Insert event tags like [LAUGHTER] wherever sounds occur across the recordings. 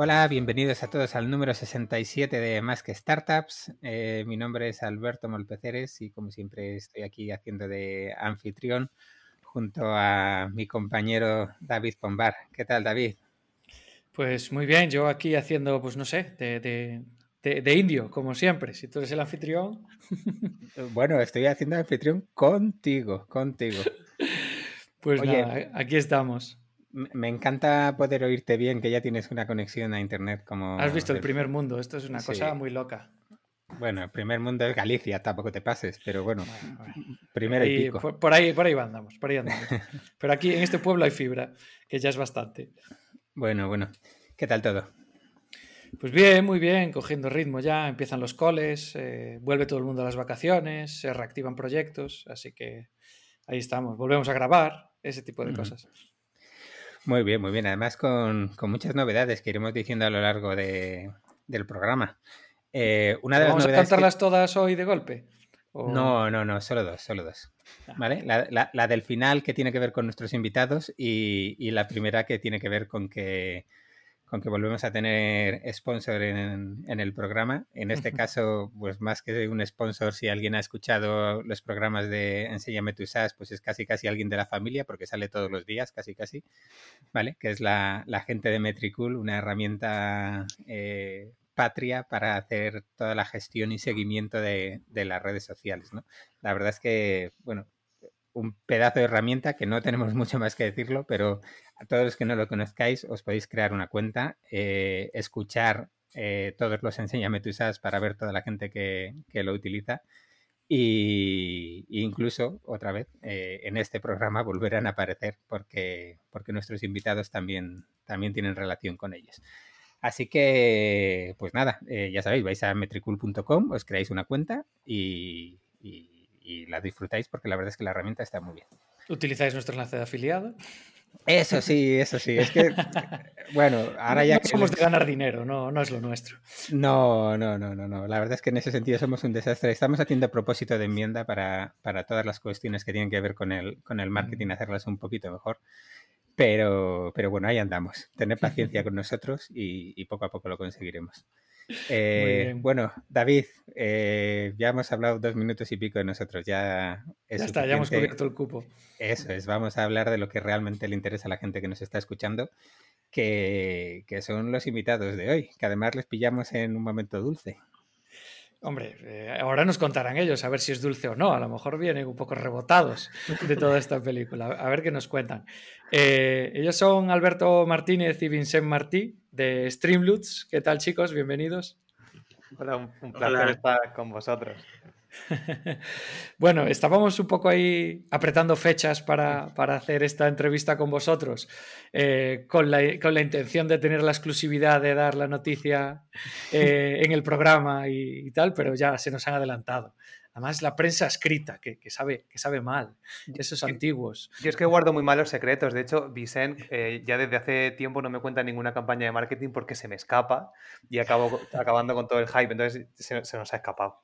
Hola, bienvenidos a todos al número 67 de Más que Startups. Eh, mi nombre es Alberto Molpeceres y como siempre estoy aquí haciendo de anfitrión junto a mi compañero David Pombar. ¿Qué tal, David? Pues muy bien, yo aquí haciendo, pues no sé, de, de, indio, como siempre. Si tú eres el anfitrión. [LAUGHS] Bueno, estoy haciendo anfitrión contigo, contigo. [LAUGHS] Pues nada, aquí estamos. Me encanta poder oírte bien, que ya tienes una conexión a internet como. Has visto el primer mundo, esto es una cosa muy loca. Bueno, el primer mundo es Galicia, tampoco te pases, pero bueno, primero y pico. Por, ahí, por ahí andamos, por ahí andamos. [LAUGHS] pero aquí en este pueblo hay fibra, que ya es bastante. Bueno, bueno. ¿Qué tal todo? Pues bien, muy bien, cogiendo ritmo ya, empiezan los coles, eh, vuelve todo el mundo a las vacaciones, se reactivan proyectos, así que ahí estamos, volvemos a grabar, ese tipo de cosas. Muy bien, muy bien. Además, con, muchas novedades que iremos diciendo a lo largo de, del programa. Eh, una de ¿Vamos a cantarlas todas hoy de golpe? No, no, no, solo dos, solo dos. Ah, ¿Vale? La, del final que tiene que ver con nuestros invitados y, y la primera que tiene que ver con que con que volvemos a tener sponsor en, el programa. En este caso, pues más que un sponsor, si alguien ha escuchado los programas de Enséñame tu SaaS, pues es casi casi alguien de la familia, porque sale todos los días, casi casi, ¿vale? Que es la, gente de Metricool, una herramienta eh, patria para hacer toda la gestión y seguimiento de, de las redes sociales, ¿no? La verdad es que, bueno, un pedazo de herramienta que no tenemos [LAUGHS] mucho más que decirlo, pero a todos los que no lo conozcáis os podéis crear una cuenta, eh, escuchar eh, todos los enséñame tu para ver toda la gente que, lo utiliza y, incluso otra vez eh, en este programa volverán a aparecer porque, porque nuestros invitados también, también tienen relación con ellos. Así que, pues nada, ya sabéis, vais a metricool.com, os creáis una cuenta y y la disfrutáis porque la verdad es que la herramienta está muy bien. ¿Utilizáis nuestro enlace de afiliado? Eso sí, eso sí. Es que, [LAUGHS] bueno, ahora ya... No somos de ganar dinero, no, no es lo nuestro. No, no, no, no, no. La verdad es que en ese sentido somos un desastre. Estamos haciendo propósito de enmienda para, para todas las cuestiones que tienen que ver con el, con el marketing, mm. hacerlas un poquito mejor. Pero, pero bueno, ahí andamos. Tener [LAUGHS] paciencia con nosotros y poco a poco lo conseguiremos. Eh, bueno, David, eh, ya hemos hablado dos minutos y pico de nosotros. Ya, ya está, ya hemos cubierto el cupo. Eso es, vamos a hablar de lo que realmente le interesa a la gente que nos está escuchando, que, que son los invitados de hoy, que además les pillamos en un momento dulce. Hombre, eh, ahora nos contarán ellos a ver si es dulce o no. A lo mejor vienen un poco rebotados de toda esta película. A ver qué nos cuentan. Eh, ellos son Alberto Martínez y Vincent Martí de Streamloots. ¿Qué tal, chicos? Bienvenidos. Hola, un, placer estar con vosotros. [LAUGHS] bueno, estábamos un poco ahí apretando fechas para, hacer esta entrevista con vosotros, eh, con, la, intención de tener la exclusividad de dar la noticia [LAUGHS] eh, en el programa y, tal, pero ya se nos han adelantado. Además, la prensa escrita, que, sabe, que sabe mal, esos antiguos. Yo es que guardo muy malos secretos. De hecho, Vicent eh, ya desde hace tiempo no me cuenta ninguna campaña de marketing porque se me escapa y acabo acabando con todo el hype. Entonces, se nos ha escapado.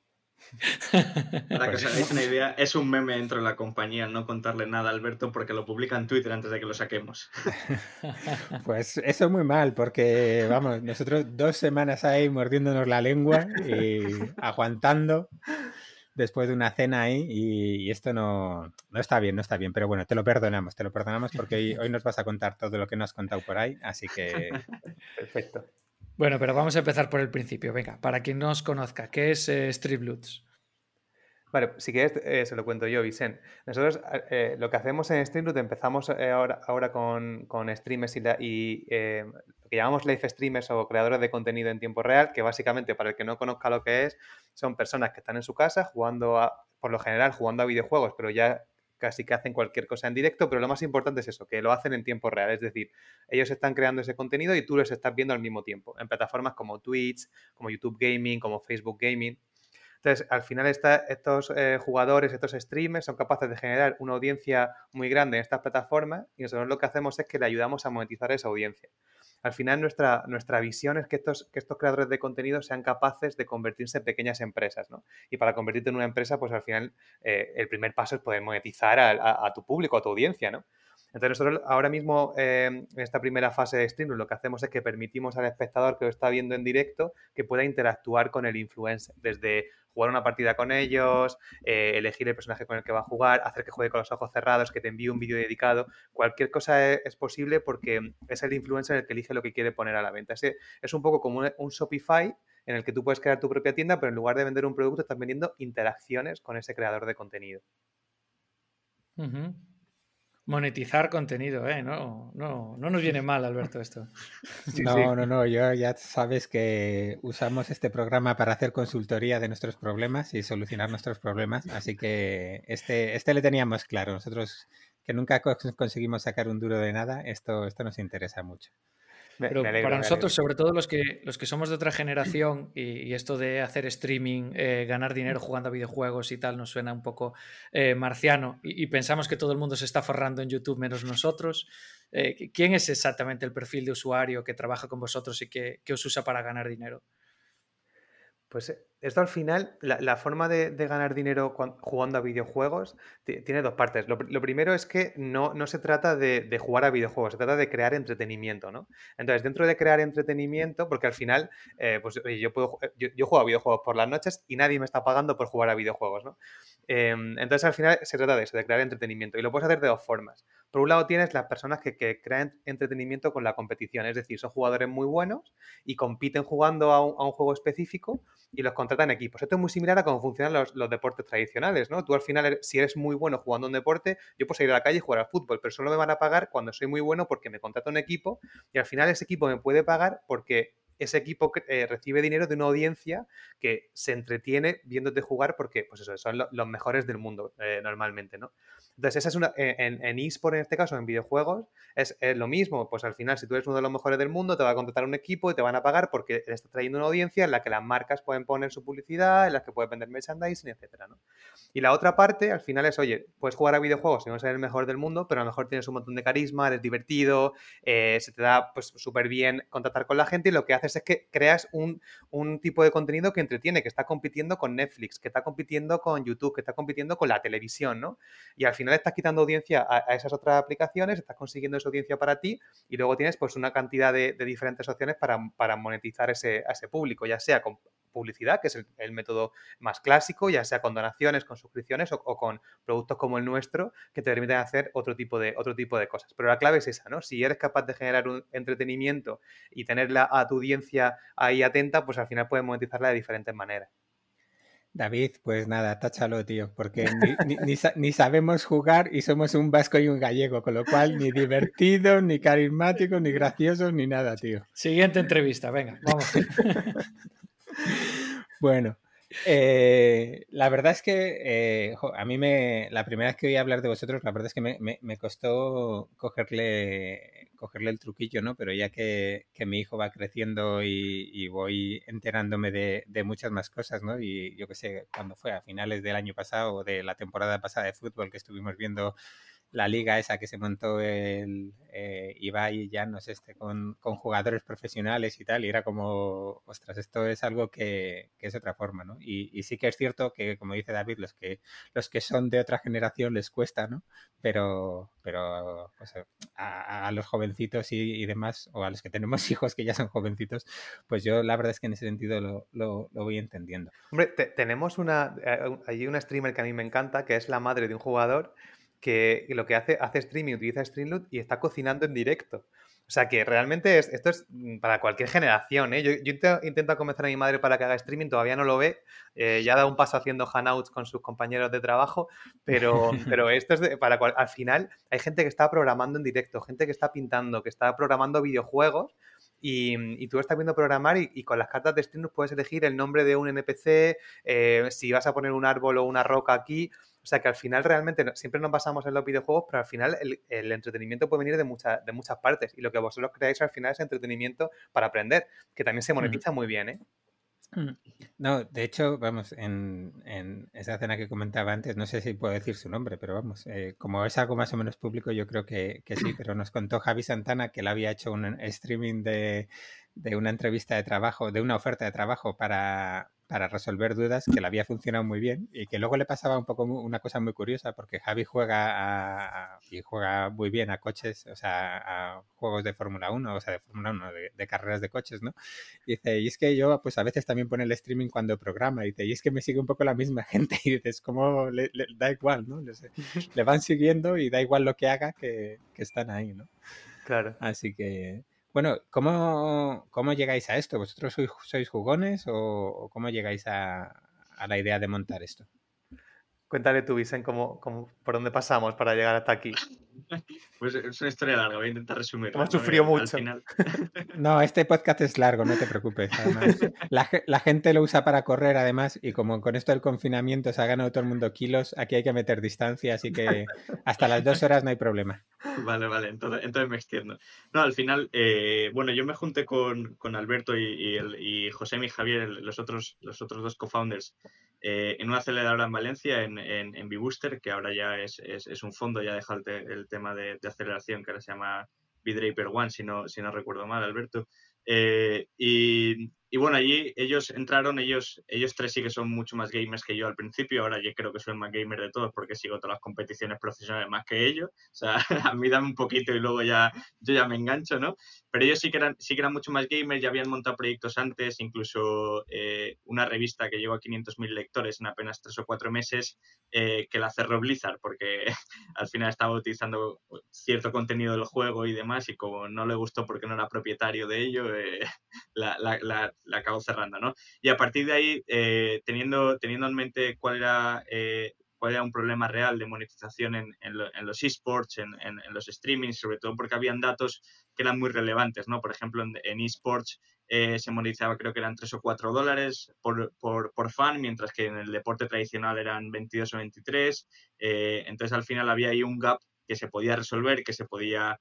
[LAUGHS] Para que os hagáis una idea, es un meme dentro de la compañía no contarle nada a Alberto porque lo publica en Twitter antes de que lo saquemos. [LAUGHS] Pues eso es muy mal, porque vamos, nosotros dos semanas ahí mordiéndonos la lengua y aguantando después de una cena ahí y, esto no, no, está bien, no está bien, pero bueno, te lo perdonamos, te lo perdonamos porque hoy, hoy nos vas a contar todo lo que nos has contado por ahí, así que... [LAUGHS] Perfecto. Bueno, pero vamos a empezar por el principio. Venga, para quien no os conozca, ¿qué es eh, Streamloots? Vale, si quieres eh, se lo cuento yo, Vicente. Nosotros eh, lo que hacemos en Streamloots, empezamos ahora, ahora con, con, streamers y, y lo que llamamos live streamers o creadores de contenido en tiempo real, que básicamente, para el que no conozca lo que es, son personas que están en su casa jugando, a, por lo general, jugando a videojuegos, pero ya casi que hacen cualquier cosa en directo, pero lo más importante es eso, que lo hacen en tiempo real, es decir, ellos están creando ese contenido y tú los estás viendo al mismo tiempo, en plataformas como Twitch, como YouTube Gaming, como Facebook Gaming. Entonces, al final estos eh, jugadores, estos streamers son capaces de generar una audiencia muy grande en estas plataformas y nosotros lo que hacemos es que le ayudamos a monetizar esa audiencia al final nuestra, nuestra visión es que estos, que estos creadores de contenido sean capaces de convertirse en pequeñas empresas, ¿no? Y para convertirte en una empresa, pues al final eh, el primer paso es poder monetizar a, tu público, a tu audiencia, ¿no? Entonces nosotros ahora mismo eh, en esta primera fase de stream lo que hacemos es que permitimos al espectador que lo está viendo en directo que pueda interactuar con el influencer, desde jugar una partida con ellos, eh, elegir el personaje con el que va a jugar, hacer que juegue con los ojos cerrados, que te envíe un vídeo dedicado, cualquier cosa e, es, posible porque es el influencer el que elige lo que quiere poner a la venta. es un poco como un, Shopify en el que tú puedes crear tu propia tienda, pero en lugar de vender un producto estás vendiendo interacciones con ese creador de contenido. Monetizar contenido, ¿eh? No, no, no nos viene mal, Alberto, esto. [LAUGHS] no, no, no, yo ya sabes que usamos este programa para hacer consultoría de nuestros problemas y solucionar nuestros problemas, así que este, este le teníamos claro. Nosotros que nunca conseguimos sacar un duro de nada, esto, esto nos interesa mucho. Pero para nosotros, sobre todo los que, los que somos de otra generación y, esto de hacer streaming, eh, ganar dinero jugando a videojuegos y tal, nos suena un poco eh, marciano y, pensamos que todo el mundo se está forrando en YouTube menos nosotros. Eh, ¿Quién es exactamente el perfil de usuario que trabaja con vosotros y que, que os usa para ganar dinero? Pues esto al final, la, forma de, ganar dinero jugando a videojuegos tiene dos partes. Lo, primero es que no, no se trata de, jugar a videojuegos, se trata de crear entretenimiento, ¿no? Entonces, dentro de crear entretenimiento, porque al final, eh, pues yo, puedo, yo, yo, juego a videojuegos por las noches y nadie me está pagando por jugar a videojuegos, ¿no? Em, entonces, al final se trata de eso, de crear entretenimiento. Y lo puedes hacer de dos formas. Por un lado, tienes las personas que, crean entretenimiento con la competición, es decir, son jugadores muy buenos y compiten jugando a un, juego específico y los contratan equipos. Esto es muy similar a cómo funcionan los, deportes tradicionales, ¿no? Tú al final, si eres muy bueno jugando un deporte, yo puedo salir a la calle y jugar al fútbol, pero solo me van a pagar cuando soy muy bueno porque me contrata un equipo y al final ese equipo me puede pagar porque ese equipo eh, recibe dinero de una audiencia que se entretiene viéndote jugar porque, pues eso, son los mejores del mundo eh, normalmente, ¿no? Entonces, esa es una, eh, en, en eSport en este caso, en videojuegos, es, lo mismo. Pues al final, si tú eres uno de los mejores del mundo, te va a contratar un equipo y te van a pagar porque le estás trayendo una audiencia en la que las marcas pueden poner su publicidad, en las que puedes vender merchandising, etcétera, ¿no? Y la otra parte, al final, es, oye, puedes jugar a videojuegos y no ser el mejor del mundo, pero a lo mejor tienes un montón de carisma, eres divertido, se te da pues súper bien contactar con la gente y lo que haces es que creas un, tipo de contenido que entretiene, que está compitiendo con Netflix, que está compitiendo con YouTube, que está compitiendo con la televisión, ¿no? Y al final estás quitando audiencia a, esas otras aplicaciones, estás consiguiendo esa audiencia para ti y luego tienes pues una cantidad de, diferentes opciones para, monetizar ese, a ese público, ya sea con publicidad, que es el, método más clásico, ya sea con donaciones, con suscripciones o, con productos como el nuestro que te permiten hacer otro tipo, de, otro tipo de cosas. Pero la clave es esa, ¿no? Si eres capaz de generar un entretenimiento y tenerla a tu audiencia ahí atenta, pues al final puedes monetizarla de diferentes maneras. David, pues nada, táchalo, tío, porque ni, sabemos jugar y somos un vasco y un gallego, con lo cual ni divertido, ni carismático, ni gracioso, ni nada, tío. Siguiente entrevista, venga, vamos. [LAUGHS] bueno, eh, la verdad es que eh, a mí me, la primera vez que oí hablar de vosotros, la verdad es que me, me costó cogerle cogerle el truquillo, ¿no? Pero ya que, mi hijo va creciendo y, voy enterándome de, muchas más cosas, ¿no? Y yo qué sé, cuando fue a finales del año pasado o de la temporada pasada de fútbol que estuvimos viendo la liga esa que se montó el eh, Ibai y Llanos este con, con, jugadores profesionales y tal, y era como, ostras, esto es algo que, que es otra forma, ¿no? Y, y, sí que es cierto que, como dice David, los que, los que son de otra generación les cuesta, ¿no? Pero, pero pues, a, a, los jovencitos y, y, demás, o a los que tenemos [LAUGHS] hijos que ya son jovencitos, pues yo la verdad es que en ese sentido lo, lo, lo voy entendiendo. Hombre, tenemos una, eh, hay una streamer que a mí me encanta, que es la madre de un jugador que lo que hace, hace streaming, utiliza Streamloot y está cocinando en directo. O sea que realmente es, esto es mm, para cualquier generación. ¿eh? Yo, yo intento convencer a mi madre para que haga streaming, todavía no lo ve. Eh, ya da un paso haciendo hangouts con sus compañeros de trabajo, pero, [LAUGHS] pero esto es para al final hay gente que está programando en directo, gente que está pintando, que está programando videojuegos. Y, tú estás viendo programar y, con las cartas de Streamloot puedes elegir el nombre de un NPC, eh, si vas a poner un árbol o una roca aquí. O sea que al final realmente siempre nos basamos en los videojuegos, pero al final el, entretenimiento puede venir de, muchas de muchas partes. Y lo que vosotros creáis al final es entretenimiento para aprender, que también se monetiza muy bien, ¿eh? Mm. No, de hecho, vamos, en, esa cena que comentaba antes, no sé si puedo decir su nombre, pero vamos, eh, como es algo más o menos público, yo creo que, que, sí, pero nos contó Javi Santana que él había hecho un streaming de, de una entrevista de trabajo, de una oferta de trabajo para, para resolver dudas que le había funcionado muy bien y que luego le pasaba un poco una cosa muy curiosa porque Javi juega y juega muy bien a coches, o sea, a juegos de Fórmula 1, o sea, de Fórmula 1, de, carreras de coches, ¿no? Y dice, y es que yo pues a veces también pone el streaming cuando programa y dice, y es que me sigue un poco la misma [LAUGHS] gente y dices, como le, da igual, ¿no? [LAUGHS] Le, van siguiendo y da igual lo que haga que, que están ahí, ¿no? Claro. Así que bueno, ¿cómo, ¿cómo, llegáis a esto? ¿Vosotros sois, sois jugones o, cómo llegáis a, a, la idea de montar esto? Cuéntale tú, Vicente, cómo, cómo, por dónde pasamos para llegar hasta aquí. [LAUGHS] Pues es una historia larga, voy a intentar resumir. Hemos sufrido mucho. [LAUGHS] No, este podcast es largo, no te preocupes. la, la, gente lo usa para correr, además, y como con esto del confinamiento se ha ganado todo el mundo kilos, aquí hay que meter distancia, así que hasta las dos horas no hay problema. Vale, vale, entonces, entonces me extiendo. No, al final, eh, bueno, yo me junté con, con Alberto y, y, el, y José y Javier, los otros, los otros dos co-founders, eh, en una aceleradora en Valencia, en, en, en B-Booster, que ahora ya es, es, es, un fondo, ya deja el, el tema de, de, aceleración, que ahora se llama B-Draper One, si no, si no recuerdo mal, Alberto. Eh, y, y, bueno, allí ellos entraron, ellos, ellos tres sí que son mucho más gamers que yo al principio, ahora yo creo que soy el más gamer de todos porque sigo todas las competiciones profesionales más que ellos, o sea, [LAUGHS] a mí dame un poquito y luego ya yo ya me engancho, ¿no? Pero ellos sí que eran, sí que eran mucho más gamers, ya habían montado proyectos antes, incluso eh, una revista que lleva 500.000 lectores en apenas tres o cuatro meses, eh, que la cerró Blizzard porque [LAUGHS] al final estaba utilizando cierto contenido del juego y demás y como no le gustó porque no era propietario de ello, eh, [LAUGHS] la, la, acabó cerrando, ¿no? Y a partir de ahí, eh, teniendo, teniendo en mente cuál era, eh, cuál era un problema real de monetización en, en, lo, en los esports, en, en, los streamings, sobre todo porque habían datos que eran muy relevantes, ¿no? Por ejemplo, en, esports eh, se monetizaba creo que eran 3 o 4 dólares por, por, por, fan, mientras que en el deporte tradicional eran 22 o 23. entonces, al final había ahí un gap que se podía resolver, que se podía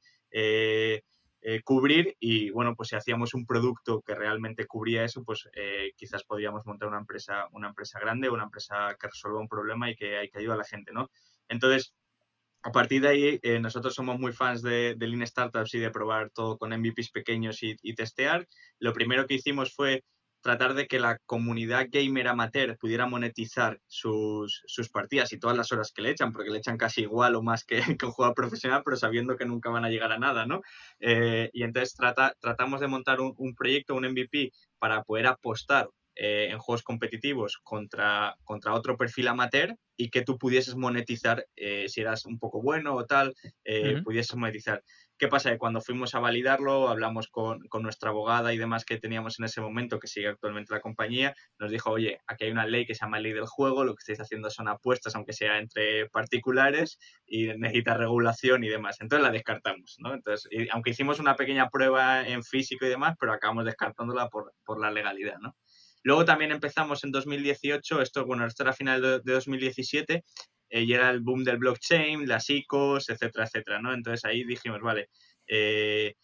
eh, cubrir y bueno, pues si hacíamos un producto que realmente cubría eso, pues eh, quizás podríamos montar una empresa, una empresa grande, una empresa que resuelva un problema y que, hay que ayude a la gente, ¿no? Entonces, a partir de ahí, eh, nosotros somos muy fans de, de, Lean Startups y de probar todo con MVPs pequeños y testear. Lo primero que hicimos fue tratar de que la comunidad gamer amateur pudiera monetizar sus, sus, partidas y todas las horas que le echan, porque le echan casi igual o más que, [LAUGHS] un jugador profesional, pero sabiendo que nunca van a llegar a nada, ¿no? Eh, y entonces trata, tratamos de montar un, un, proyecto, un MVP, para poder apostar eh, en juegos competitivos contra, contra otro perfil amateur y que tú pudieses monetizar, eh, si eras un poco bueno o tal, uh -huh. pudieses monetizar. ¿Qué pasa? Que cuando fuimos a validarlo, hablamos con, con, nuestra abogada y demás que teníamos en ese momento, que sigue actualmente la compañía, nos dijo, oye, aquí hay una ley que se llama ley del juego, lo que estáis haciendo son apuestas, aunque sea entre particulares, y necesita regulación y demás. Entonces la descartamos, ¿no? Entonces, y, aunque hicimos una pequeña prueba en físico y demás, pero acabamos descartándola por, por la legalidad, ¿no? Luego también empezamos en 2018, esto, bueno, esto era final de, de 2017, eh, y era el boom del blockchain, las ICOs, etcétera, etcétera, ¿no? Entonces ahí dijimos, vale, eh,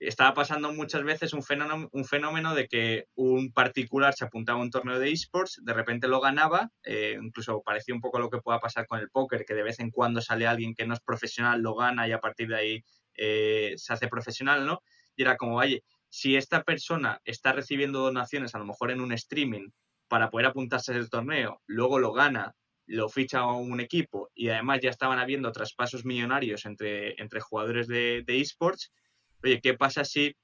estaba pasando muchas veces un fenómeno, un fenómeno de que un particular se apuntaba a un torneo de esports, de repente lo ganaba, eh, incluso parecía un poco lo que pueda pasar con el póker, que de vez en cuando sale alguien que no es profesional, lo gana y a partir de ahí eh, se hace profesional, ¿no? Y era como, oye, si esta persona está recibiendo donaciones, a lo mejor en un streaming, para poder apuntarse al torneo, luego lo gana, lo ficha a un equipo y además ya estaban habiendo traspasos millonarios entre, entre jugadores de, esports, oye, ¿qué pasa si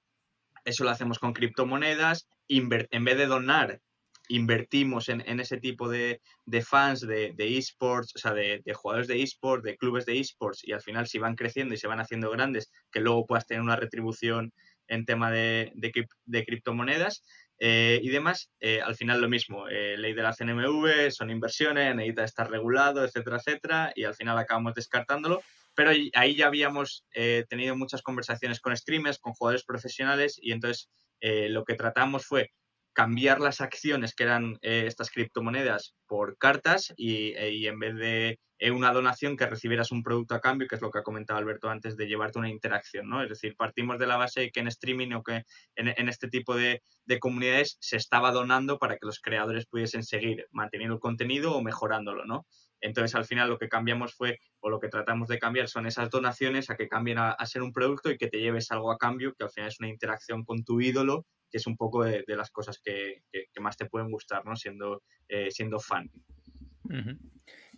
eso lo hacemos con criptomonedas? en vez de donar, invertimos en, en ese tipo de, de fans de, de, esports, o sea, de jugadores de esports, de clubes de esports, y al final si van creciendo y se van haciendo grandes, que luego puedas tener una retribución en tema de, de, criptomonedas eh, y demás, eh, al final lo mismo, eh, ley de la CNMV, son inversiones, necesita estar regulado, etcétera, etcétera, y al final acabamos descartándolo, pero ahí ya habíamos tenido muchas conversaciones con streamers, con jugadores profesionales, y entonces lo que tratamos fue cambiar las acciones que eran eh, estas criptomonedas por cartas y, eh, en vez de eh, una donación que recibieras un producto a cambio, que es lo que ha comentado Alberto antes de llevarte una interacción, ¿no? Es decir, partimos de la base que en streaming o que en, en este tipo de, comunidades se estaba donando para que los creadores pudiesen seguir manteniendo el contenido o mejorándolo, ¿no? Entonces, al final lo que cambiamos fue, o lo que tratamos de cambiar son esas donaciones a que cambien a, a ser un producto y que te lleves algo a cambio, que al final es una interacción con tu ídolo que es un poco de, las cosas que, más te pueden gustar, ¿no? Siendo, eh, siendo fan.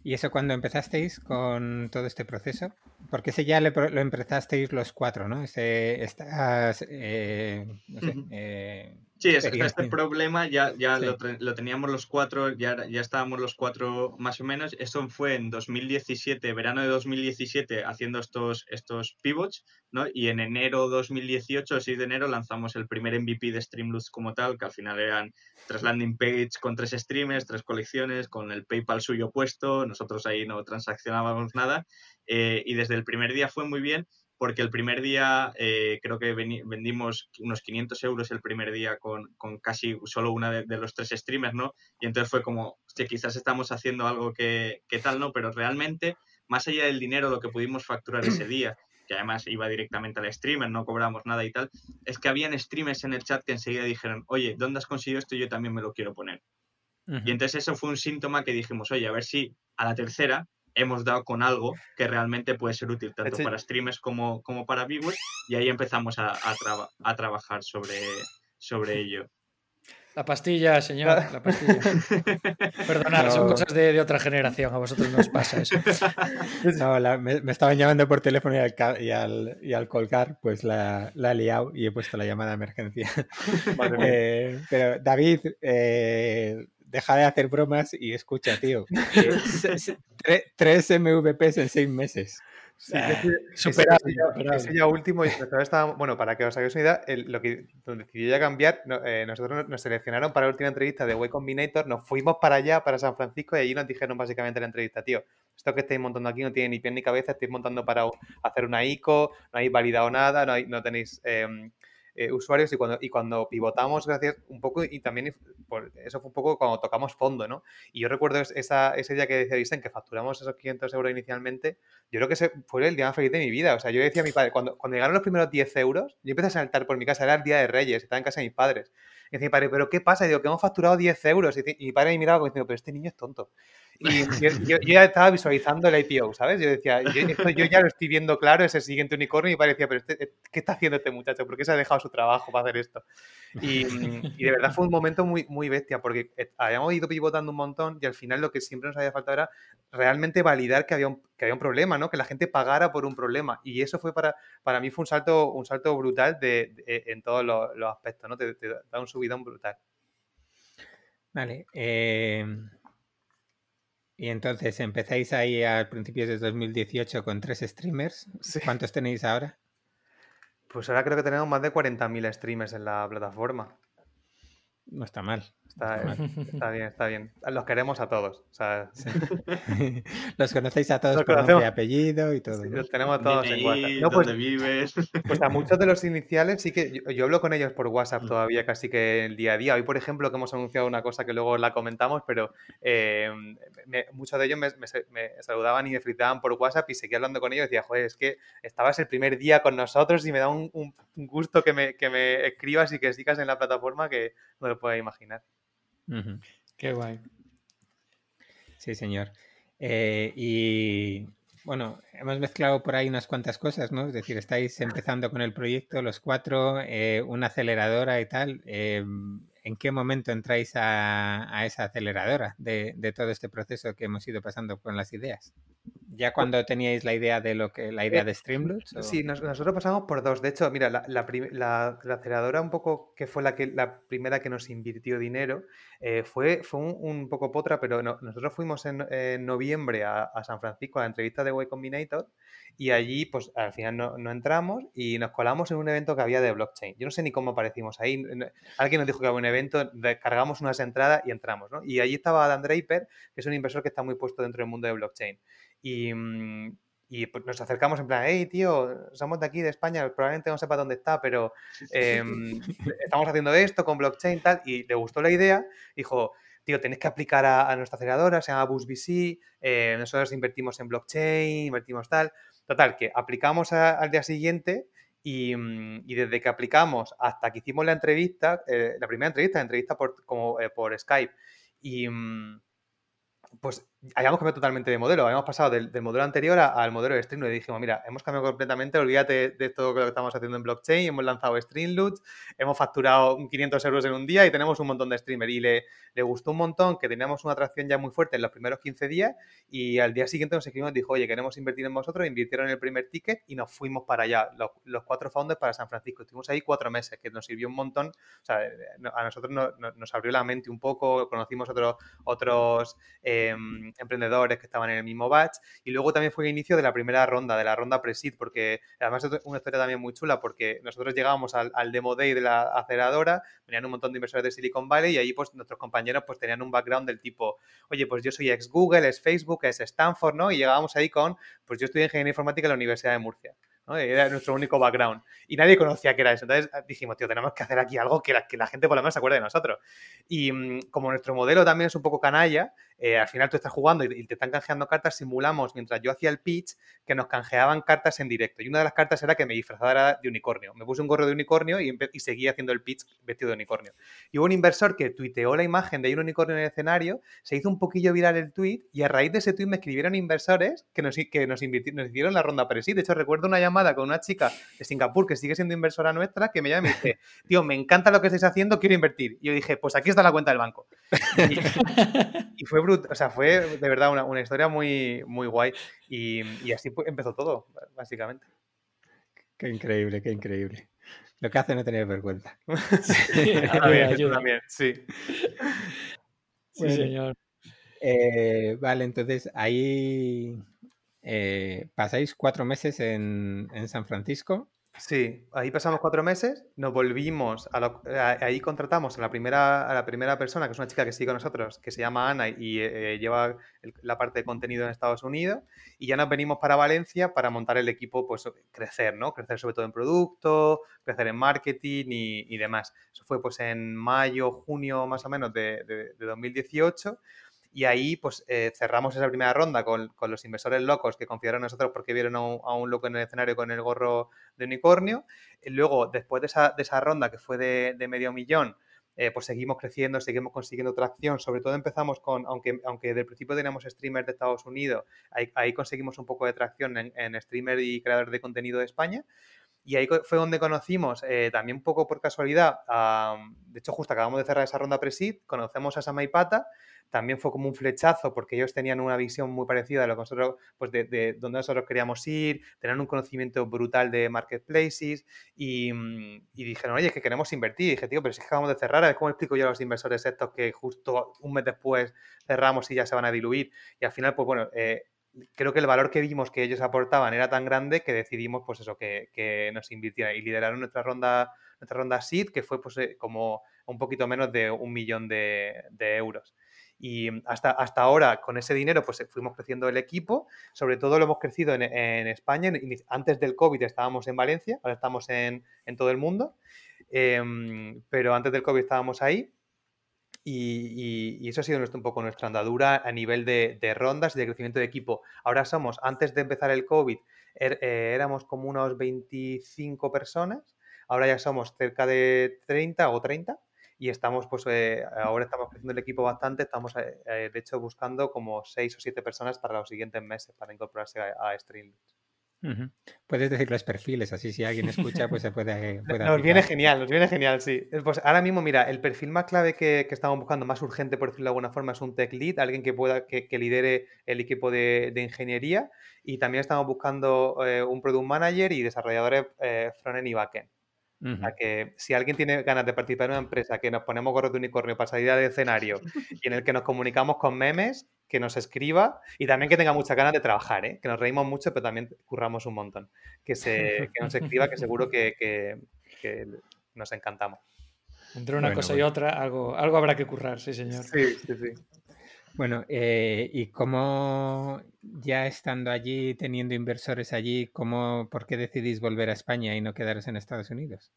¿Y eso cuando empezasteis con todo este proceso? Porque ese ya lo empezasteis los cuatro, ¿no? Ese, estás, eh, no sé, eh, Sí, este problema ya, ya lo, teníamos los cuatro, ya, ya estábamos los cuatro más o menos. Esto fue en 2017, verano de 2017, haciendo estos, estos pivots, ¿no? Y en enero 2018, 6 de enero, lanzamos el primer MVP de Streamloots como tal, que al final eran tres landing page con tres streamers, tres colecciones, con el PayPal suyo puesto. Nosotros ahí no transaccionábamos nada. Eh, y desde el primer día fue muy bien porque el primer día eh, creo que vendimos unos 500 euros el primer día con, casi solo una de, los tres streamers, ¿no? Y entonces fue como, que quizás estamos haciendo algo que, tal, ¿no? Pero realmente, más allá del dinero, lo que pudimos facturar ese [CLEARS THROAT] día, que además iba directamente al streamer, no cobramos nada y tal, es que habían streamers en el chat que enseguida dijeron, oye, ¿dónde has conseguido esto? Yo también me lo quiero poner. Y entonces eso fue un síntoma que dijimos, oye, a ver si a la tercera hemos dado con algo que realmente puede ser útil tanto para streamers como, como para viewers y ahí empezamos a, a, trabajar sobre, sobre [LAUGHS] ello. La pastilla, señor, la pastilla. [LAUGHS] Perdonad, son cosas de, otra generación, a vosotros no os pasa eso. [LAUGHS] No, me, estaban llamando por teléfono y al, y al, y al colgar, pues la, la, he liado y he puesto la llamada de emergencia. Eh, pero David, eh, deja de hacer bromas y escucha, tío. [LAUGHS] tres MVPs en seis meses. Sí, ese, ya, último, y bueno, para que os hagáis una idea, lo que decidió ya cambiar, eh, nosotros nos seleccionaron para la última entrevista de Way Combinator, nos fuimos para allá, para San Francisco, y allí nos dijeron básicamente la entrevista, tío, esto que estáis montando aquí no tiene ni pie ni cabeza, estáis montando para hacer una ICO, no habéis validado nada, no, no tenéis em, eh, usuarios y cuando, y cuando pivotamos, gracias un poco, y también eso fue un poco cuando tocamos fondo, ¿no? Y yo recuerdo esa, ese día que decía que facturamos esos 500 euros inicialmente, yo creo que ese fue el día más feliz de mi vida. O sea, yo decía a mi padre, cuando, cuando llegaron los primeros 10 euros, yo empecé a saltar por mi casa, era el día de Reyes, estaba en casa de mis padres. Y decía mi padre, ¿pero qué pasa? Y digo, que hemos facturado 10 euros. Y, mi padre me miraba como diciendo, pero este niño es tonto. Y yo, ya estaba visualizando el IPO, ¿sabes? Yo decía, yo, ya lo estoy viendo claro, ese siguiente unicornio, y parecía, pero este, ¿qué está haciendo este muchacho? ¿Por qué se ha dejado su trabajo para hacer esto? Y, de verdad fue un momento muy, muy bestia, porque eh, habíamos ido pivotando un montón y al final lo que siempre nos había faltado era realmente validar que había un, que había un problema, ¿no? Que la gente pagara por un problema. Y eso fue para, para mí fue un salto, un salto brutal de, en todos los, aspectos, ¿no? Te, da un subidón brutal. Vale. Eh, y entonces empezáis ahí al principio de 2018 con tres streamers. [LAUGHS] ¿Cuántos tenéis ahora? Pues ahora creo que tenemos más de 40.000 streamers en la plataforma. No está mal. Está, bien, está bien. Los queremos a todos. [LAUGHS] [LAUGHS] los conocéis a todos por nombre y apellido y todo. Los tenemos a todos en WhatsApp. No, pues, vives? [LAUGHS] Pues a muchos de los iniciales sí que yo, hablo con ellos por WhatsApp mm. todavía casi que el día a día. Hoy, por ejemplo, que hemos anunciado una cosa que luego la comentamos, pero eh, muchos de ellos me, saludaban y me fritaban por WhatsApp y seguía hablando con ellos y decía, joder, es que estabas el primer día con nosotros y me da un, gusto que me, que me escribas y que sigas en la plataforma que no lo puedo imaginar. Qué guay. Sí, señor. Eh, y bueno, hemos mezclado por ahí unas cuantas cosas, ¿no? Es decir, estáis empezando con el proyecto, los cuatro, eh, una aceleradora y tal. Eh, ¿En qué momento entráis a, esa aceleradora de, todo este proceso que hemos ido pasando con las ideas? ¿Ya cuando teníais la idea de lo que la idea de Streamloots? Sí, nosotros pasamos por dos. De hecho, mira, la, aceleradora un poco que fue la que la primera que nos invirtió dinero eh, fue, fue un, poco potra, pero nosotros fuimos en, noviembre a, San Francisco a la entrevista de Way Combinator y allí, pues al final no, entramos y nos colamos en un evento que había de blockchain. Yo no sé ni cómo aparecimos ahí. Alguien nos dijo que había un evento, descargamos unas entradas y entramos, ¿no? Y allí estaba Adam Draper, que es un inversor que está muy puesto dentro del mundo de blockchain. Y, mm, y pues nos acercamos en plan, hey, tío, somos de aquí, de España, probablemente no sepa dónde está, pero em, [LAUGHS] estamos haciendo esto con blockchain tal, y le gustó la idea, dijo, tío, tenéis que aplicar a, nuestra aceleradora, se llama BoostVC, eh, nosotros invertimos en blockchain, invertimos tal. Total, que aplicamos al día siguiente mm, y, desde que aplicamos hasta que hicimos la entrevista, eh, la primera entrevista, la entrevista por, como, eh, por Skype, y mm, pues habíamos cambiado totalmente de modelo. Habíamos pasado del, modelo anterior al modelo de Streamloot. Y dijimos, mira, hemos cambiado completamente, olvídate de todo lo que estamos haciendo en blockchain. Hemos lanzado Streamloot, hemos facturado 500 euros en un día y tenemos un montón de streamers. Y le, le gustó un montón que teníamos una atracción ya muy fuerte en los primeros 15 días. Y al día siguiente nos escribimos y dijo, oye, queremos invertir en vosotros. Invirtieron el primer ticket y nos fuimos para allá, los, cuatro founders para San Francisco. Estuvimos ahí cuatro meses, que nos sirvió un montón. O sea, a nosotros nos abrió la mente un poco, conocimos otros, otros em, emprendedores que estaban en el mismo batch. Y luego también fue el inicio de la primera ronda, de la ronda pre-seed, porque además es una historia también muy chula, porque nosotros llegábamos al, demo day de la aceleradora, venían un montón de inversores de Silicon Valley y ahí pues nuestros compañeros pues tenían un background del tipo, oye, pues yo soy ex Google, es Facebook, es Stanford, ¿no? Y llegábamos ahí con, pues yo estudié ingeniería informática en la Universidad de Murcia. Era nuestro único background. Y nadie conocía que era eso. Entonces dijimos, tío, tenemos que hacer aquí algo que la, que la gente por lo menos se acuerde de nosotros. Y mm, como nuestro modelo también es un poco canalla, eh, al final tú estás jugando y, te están canjeando cartas, simulamos mientras yo hacía el pitch que nos canjeaban cartas en directo. Y una de las cartas era que me disfrazara de unicornio. Me puse un gorro de unicornio y, y seguía haciendo el pitch vestido de unicornio. Y hubo un inversor que tuiteó la imagen de un unicornio en el escenario, se hizo un poquillo viral el tweet y a raíz de ese tweet me escribieron inversores que nos, que nos, nos hicieron la ronda sí De hecho, recuerdo una llamada con una chica de Singapur que sigue siendo inversora nuestra que me llama y me dice, tío, me encanta lo que estáis haciendo, quiero invertir. Y yo dije, pues aquí está la cuenta del banco. [LAUGHS] y fue o sea, fue de verdad una, historia muy, muy guay y, así empezó todo, básicamente. Qué increíble, qué increíble. Lo que hace no tener vergüenza. [LAUGHS] Sí, sí. [LAUGHS] señor. Eh, vale, entonces ahí eh, pasáis cuatro meses en, en San Francisco Sí, ahí pasamos cuatro meses, nos volvimos, a ahí contratamos a la, primera, la primera persona, que es una chica que sigue con nosotros, que se llama Ana y eh, lleva la parte de contenido en Estados Unidos, y ya nos venimos para Valencia para montar el equipo, pues crecer, ¿no? Crecer sobre todo en producto, crecer en marketing y, demás. Eso fue pues en mayo, junio más o menos de, de 2018 y ahí pues eh, cerramos esa primera ronda con, los inversores locos que confiaron en nosotros porque vieron a un, loco en el escenario con el gorro de unicornio. Y luego, después de esa, de esa ronda que fue de, medio millón, eh, pues seguimos creciendo, seguimos consiguiendo tracción. Sobre todo empezamos con, aunque, aunque del principio teníamos streamers de Estados Unidos, ahí, conseguimos un poco de tracción en, en y creadores de contenido de España. Y ahí fue donde conocimos, eh, también un poco por casualidad, de hecho justo acabamos de cerrar esa ronda pre conocemos a Samaipata también fue como un flechazo porque ellos tenían una visión muy parecida de lo que nosotros, pues de, donde nosotros queríamos ir, tenían un conocimiento brutal de marketplaces y, y, dijeron, oye, es que queremos invertir. Y dije, tío, pero si es que acabamos de cerrar, a ver cómo explico yo a los inversores estos que justo un mes después cerramos y ya se van a diluir. Y al final, pues bueno, eh, creo que el valor que vimos que ellos aportaban era tan grande que decidimos, pues eso, que, que nos invirtieran y lideraron nuestra ronda, nuestra ronda SEED, que fue pues eh, como un poquito menos de un millón de, de euros. Y hasta, hasta ahora, con ese dinero, pues fuimos creciendo el equipo. Sobre todo lo hemos crecido en, España. Antes del COVID estábamos en Valencia, ahora estamos en, todo el mundo. Em, pero antes del COVID estábamos ahí. Y, eso ha sido nuestro, un poco nuestra andadura a nivel de, rondas y de crecimiento de equipo. Ahora somos, antes de empezar el COVID, er, eh, éramos como unos 25 personas. Ahora ya somos cerca de 30 o 30 y estamos, pues eh, ahora estamos creciendo el equipo bastante, estamos eh, eh, de hecho buscando como seis o siete personas para los siguientes meses para incorporarse a, a Puedes decir los perfiles, así si alguien escucha, pues se puede. [LAUGHS] nos viene genial, nos viene genial, sí. Pues ahora mismo, mira, el perfil más clave que, estamos buscando, más urgente, por decirlo de alguna forma, es un tech lead, alguien que pueda, que, lidere el equipo de, ingeniería. Y también estamos buscando un product manager y desarrolladores frontend y backend que si alguien tiene ganas de participar en una empresa que nos ponemos gorros de unicornio para salir de escenario [LAUGHS] y en el que nos comunicamos con memes, que nos escriba y también que tenga muchas ganas de trabajar, ¿eh? que nos reímos mucho, pero también curramos un montón. Que, se, que nos escriba, que seguro que, que, nos encantamos. Entre una cosa y otra, algo, algo habrá que currar, sí, señor. Sí, sí, sí. Bueno, eh, ¿y cómo ya estando allí, teniendo inversores allí, cómo, por qué decidís volver a España y no quedaros en Estados Unidos?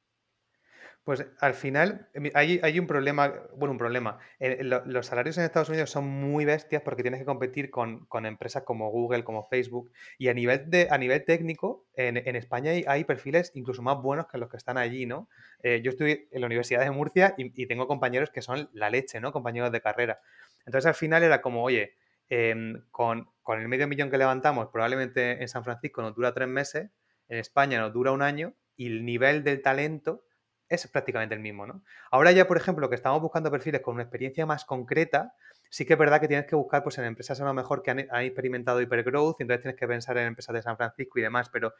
Pues al final eh, hay, un problema, bueno, un problema. Eh, los salarios en Estados Unidos son muy bestias porque tienes que competir con, empresas como Google, como Facebook. Y a nivel, de, a nivel técnico, en, España hay, perfiles incluso más buenos que los que están allí, ¿no? yo estoy en la Universidad de Murcia y, y, tengo compañeros que son la leche, ¿no? Compañeros de carrera. Entonces al final era como, oye, em, con, con el medio millón que levantamos, probablemente en San Francisco nos dura tres meses, en España nos dura un año y el nivel del talento es prácticamente el mismo, ¿no? Ahora ya, por ejemplo, que estamos buscando perfiles con una experiencia más concreta, sí que es verdad que tienes que buscar pues, en empresas a lo mejor que han, experimentado hipergrowth, y entonces tienes que pensar en empresas de San Francisco y demás, pero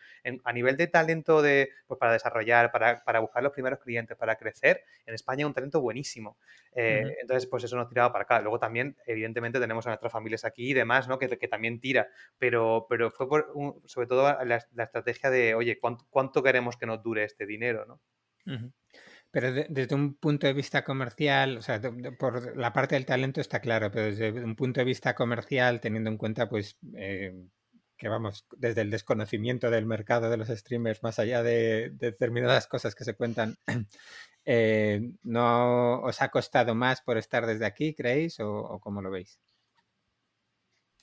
a nivel de talento de, pues, para desarrollar, para, buscar los primeros clientes, para crecer, en España hay un talento buenísimo. Eh, entonces, pues eso nos tiraba para acá. Luego también, evidentemente, tenemos a nuestras familias aquí y demás, ¿no? Que, también tira, pero, pero fue por sobre todo la, estrategia de, oye, ¿cuánto, queremos que nos dure este dinero, ¿no? Pero desde un punto de vista comercial, o sea, por la parte del talento está claro, pero desde un punto de vista comercial, teniendo en cuenta, pues, eh, que vamos, desde el desconocimiento del mercado de los streamers, más allá de, determinadas cosas que se cuentan, [CLEARS THROAT] eh, ¿no os ha costado más por estar desde aquí, creéis, o, o cómo lo veis?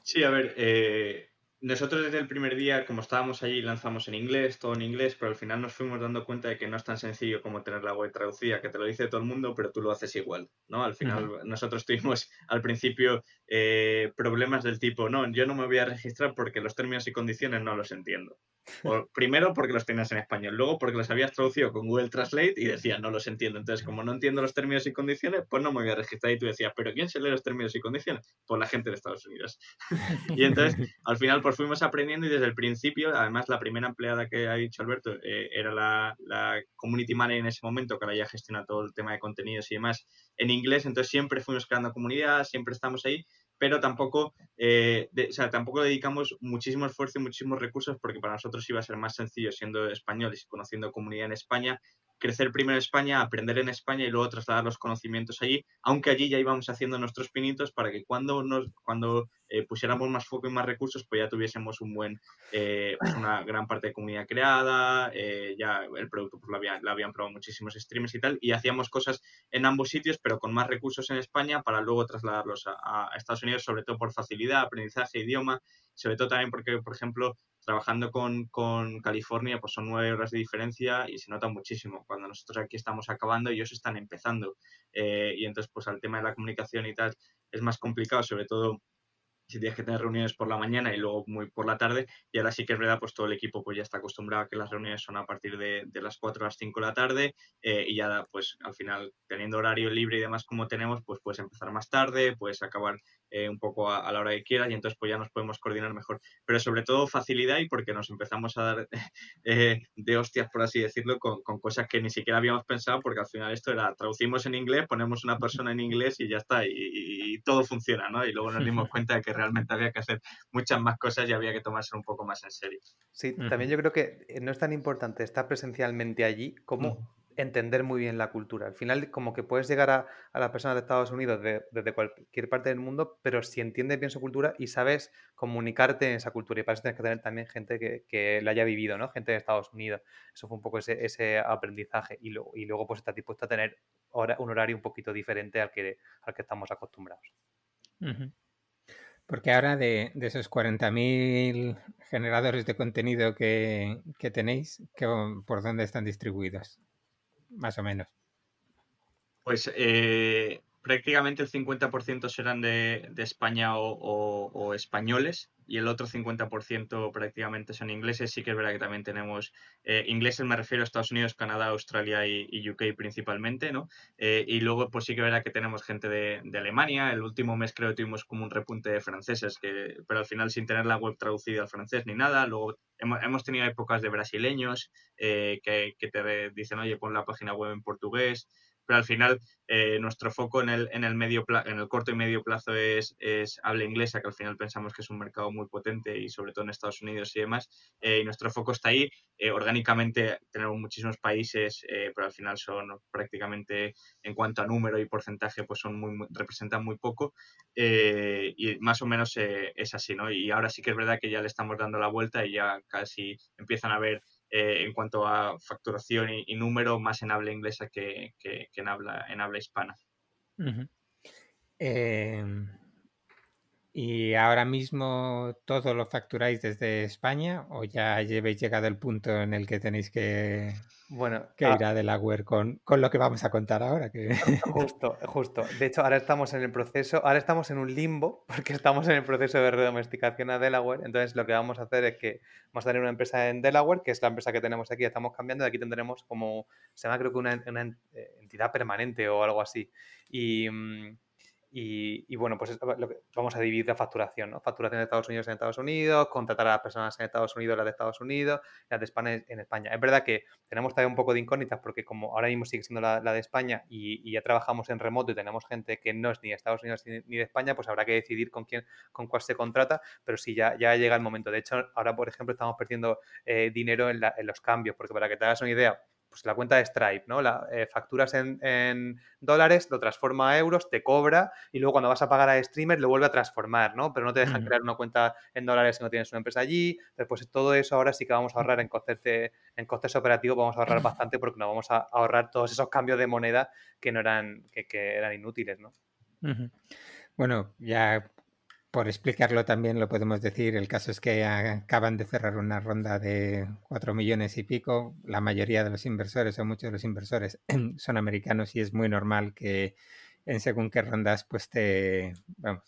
Sí, a ver, eh, nosotros desde el primer día, como estábamos allí, lanzamos en inglés, todo en inglés, pero al final nos fuimos dando cuenta de que no es tan sencillo como tener la web traducida, que te lo dice todo el mundo, pero tú lo haces igual, ¿no? Al final nosotros tuvimos al principio eh, problemas del tipo, no, yo no me voy a registrar porque los términos y condiciones no los entiendo [LAUGHS] primero porque los tenías en español, luego porque los habías traducido con Google Translate y decías, no los entiendo. Entonces, como no entiendo los términos y condiciones, pues no me voy a registrar. Y tú decías, ¿pero quién se lee los términos y condiciones? Pues la gente de Estados Unidos. [LAUGHS] y entonces, al final, pues fuimos aprendiendo y desde el principio, además, la primera empleada que ha dicho Alberto eh, era la, community manager en ese momento, que ahora ya gestiona todo el tema de contenidos y demás en inglés. Entonces, siempre fuimos creando comunidad, siempre estamos ahí pero tampoco, eh, o sea, tampoco dedicamos muchísimo esfuerzo y muchísimos recursos porque para nosotros iba a ser más sencillo siendo españoles y conociendo comunidad en España crecer primero en España, aprender en España y luego trasladar los conocimientos allí, aunque allí ya íbamos haciendo nuestros pinitos para que cuando nos cuando eh, pusiéramos más foco y más recursos, pues ya tuviésemos un buen, eh, pues una gran parte de comunidad creada, eh, ya el producto pues lo, había, lo habían probado muchísimos streamers y tal, y hacíamos cosas en ambos sitios, pero con más recursos en España para luego trasladarlos a, a Estados Unidos, sobre todo por facilidad, aprendizaje, idioma, sobre todo también porque, por ejemplo, trabajando con, con, California, pues son nueve horas de diferencia y se nota muchísimo. Cuando nosotros aquí estamos acabando, ellos están empezando. Eh, y entonces, pues al tema de la comunicación y tal, es más complicado, sobre todo si tienes que tener reuniones por la mañana y luego muy por la tarde, y ahora sí que es verdad, pues todo el equipo pues ya está acostumbrado a que las reuniones son a partir de, de las 4 a las 5 de la tarde, eh, y ya pues al final teniendo horario libre y demás como tenemos, pues puedes empezar más tarde, puedes acabar eh, un poco a, la hora que quieras y entonces pues ya nos podemos coordinar mejor. Pero sobre todo facilidad y porque nos empezamos a dar [LAUGHS] eh, de hostias, por así decirlo, con, con, cosas que ni siquiera habíamos pensado porque al final esto era traducimos en inglés, ponemos una persona en inglés y ya está y, y todo funciona, ¿no? Y luego nos dimos [LAUGHS] cuenta de que realmente había que hacer muchas más cosas y había que tomarse un poco más en serio. Sí, también yo creo que eh, no es tan importante estar presencialmente allí como entender muy bien la cultura. Al final, como que puedes llegar a, a las personas de Estados Unidos desde cualquier parte del mundo, pero si entiendes bien su cultura y sabes comunicarte en esa cultura, y para eso tienes que tener también gente que, que la haya vivido, ¿no? Gente de Estados Unidos. Eso fue un poco ese, ese aprendizaje. Y, luego, y luego, pues, está dispuesto a tener un horario un poquito diferente al que, al que estamos acostumbrados. Porque ahora de, de esos 40.000 generadores de contenido que, que tenéis, ¿por dónde están distribuidos? Más o menos. Pues eh, prácticamente el 50% serán de, España o, españoles y el otro 50% prácticamente son ingleses. Sí que es verdad que también tenemos eh, ingleses, me refiero a Estados Unidos, Canadá, Australia y, UK principalmente, ¿no? Eh, y luego pues sí que es verdad que tenemos gente de, Alemania. El último mes creo que tuvimos como un repunte de franceses, que, pero al final sin tener la web traducida al francés ni nada. Luego hemos, hemos tenido épocas de brasileños eh, que, que te dicen, oye, pon la página web en portugués pero al final eh, nuestro foco en el, en el, medio en el corto y medio plazo es, es, habla inglesa, que al final pensamos que es un mercado muy potente y sobre todo en Estados Unidos y demás, eh, y nuestro foco está ahí. Eh, orgánicamente tenemos muchísimos países, pero al final son prácticamente en cuanto a número y porcentaje, pues son muy, representan muy poco, y más o menos es así, ¿no? Y ahora sí que es verdad que ya le estamos dando la vuelta y ya casi empiezan a ver eh, en cuanto a facturación y, número, más en habla inglesa que, en, habla, en habla hispana. Em, ¿Y ahora mismo todo lo facturáis desde España o ya habéis llegado al punto en el que tenéis que Bueno, que irá de la con, con lo que vamos a contar ahora. Que... [LAUGHS] Justo, justo. De hecho, ahora estamos en el proceso, ahora estamos en un limbo, [LAUGHS] porque estamos en el proceso de redomesticación a Delaware. Entonces, lo que vamos a hacer es que vamos a tener una empresa en Delaware, que es la empresa que tenemos aquí, estamos cambiando, y aquí tendremos como, se llama creo que una, una entidad permanente o algo así. Y, mm, y, bueno, pues vamos a dividir la facturación, ¿no? Facturación de Estados Unidos en Estados Unidos, contratar a las personas en Estados Unidos, las de Estados Unidos, las de España en España. Es verdad que tenemos todavía un poco de incógnitas porque como ahora mismo sigue siendo la, de España y, ya trabajamos en remoto y tenemos gente que no es ni de Estados Unidos ni de España, pues habrá que decidir con quién, con cuál se contrata, pero sí, ya, ya llega el momento. De hecho, ahora, por ejemplo, estamos perdiendo eh, dinero en, en los cambios, porque para que te hagas una idea, pues la cuenta de Stripe, ¿no? La, eh, facturas en, dólares, lo transforma a euros, te cobra y luego cuando vas a pagar a streamer lo vuelve a transformar, ¿no? Pero no te dejan crear una cuenta en dólares si no tienes una empresa allí. Después todo eso ahora sí que vamos a ahorrar en costes, en costes operativos, vamos a ahorrar [LAUGHS] bastante porque nos vamos a ahorrar todos esos cambios de moneda que no eran, que, eran inútiles, ¿no? Bueno, ya por explicarlo también lo podemos decir, el caso es que acaban de cerrar una ronda de 4 millones y pico. La mayoría de los inversores o muchos de los inversores [CLEARS THROAT] son americanos y es muy normal que en según qué rondas pues te... Vamos,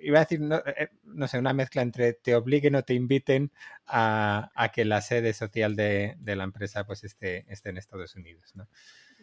iba a decir, no, eh, sé, una mezcla entre te obliguen o te inviten a, que la sede social de, la empresa pues esté, esté en Estados Unidos, ¿no?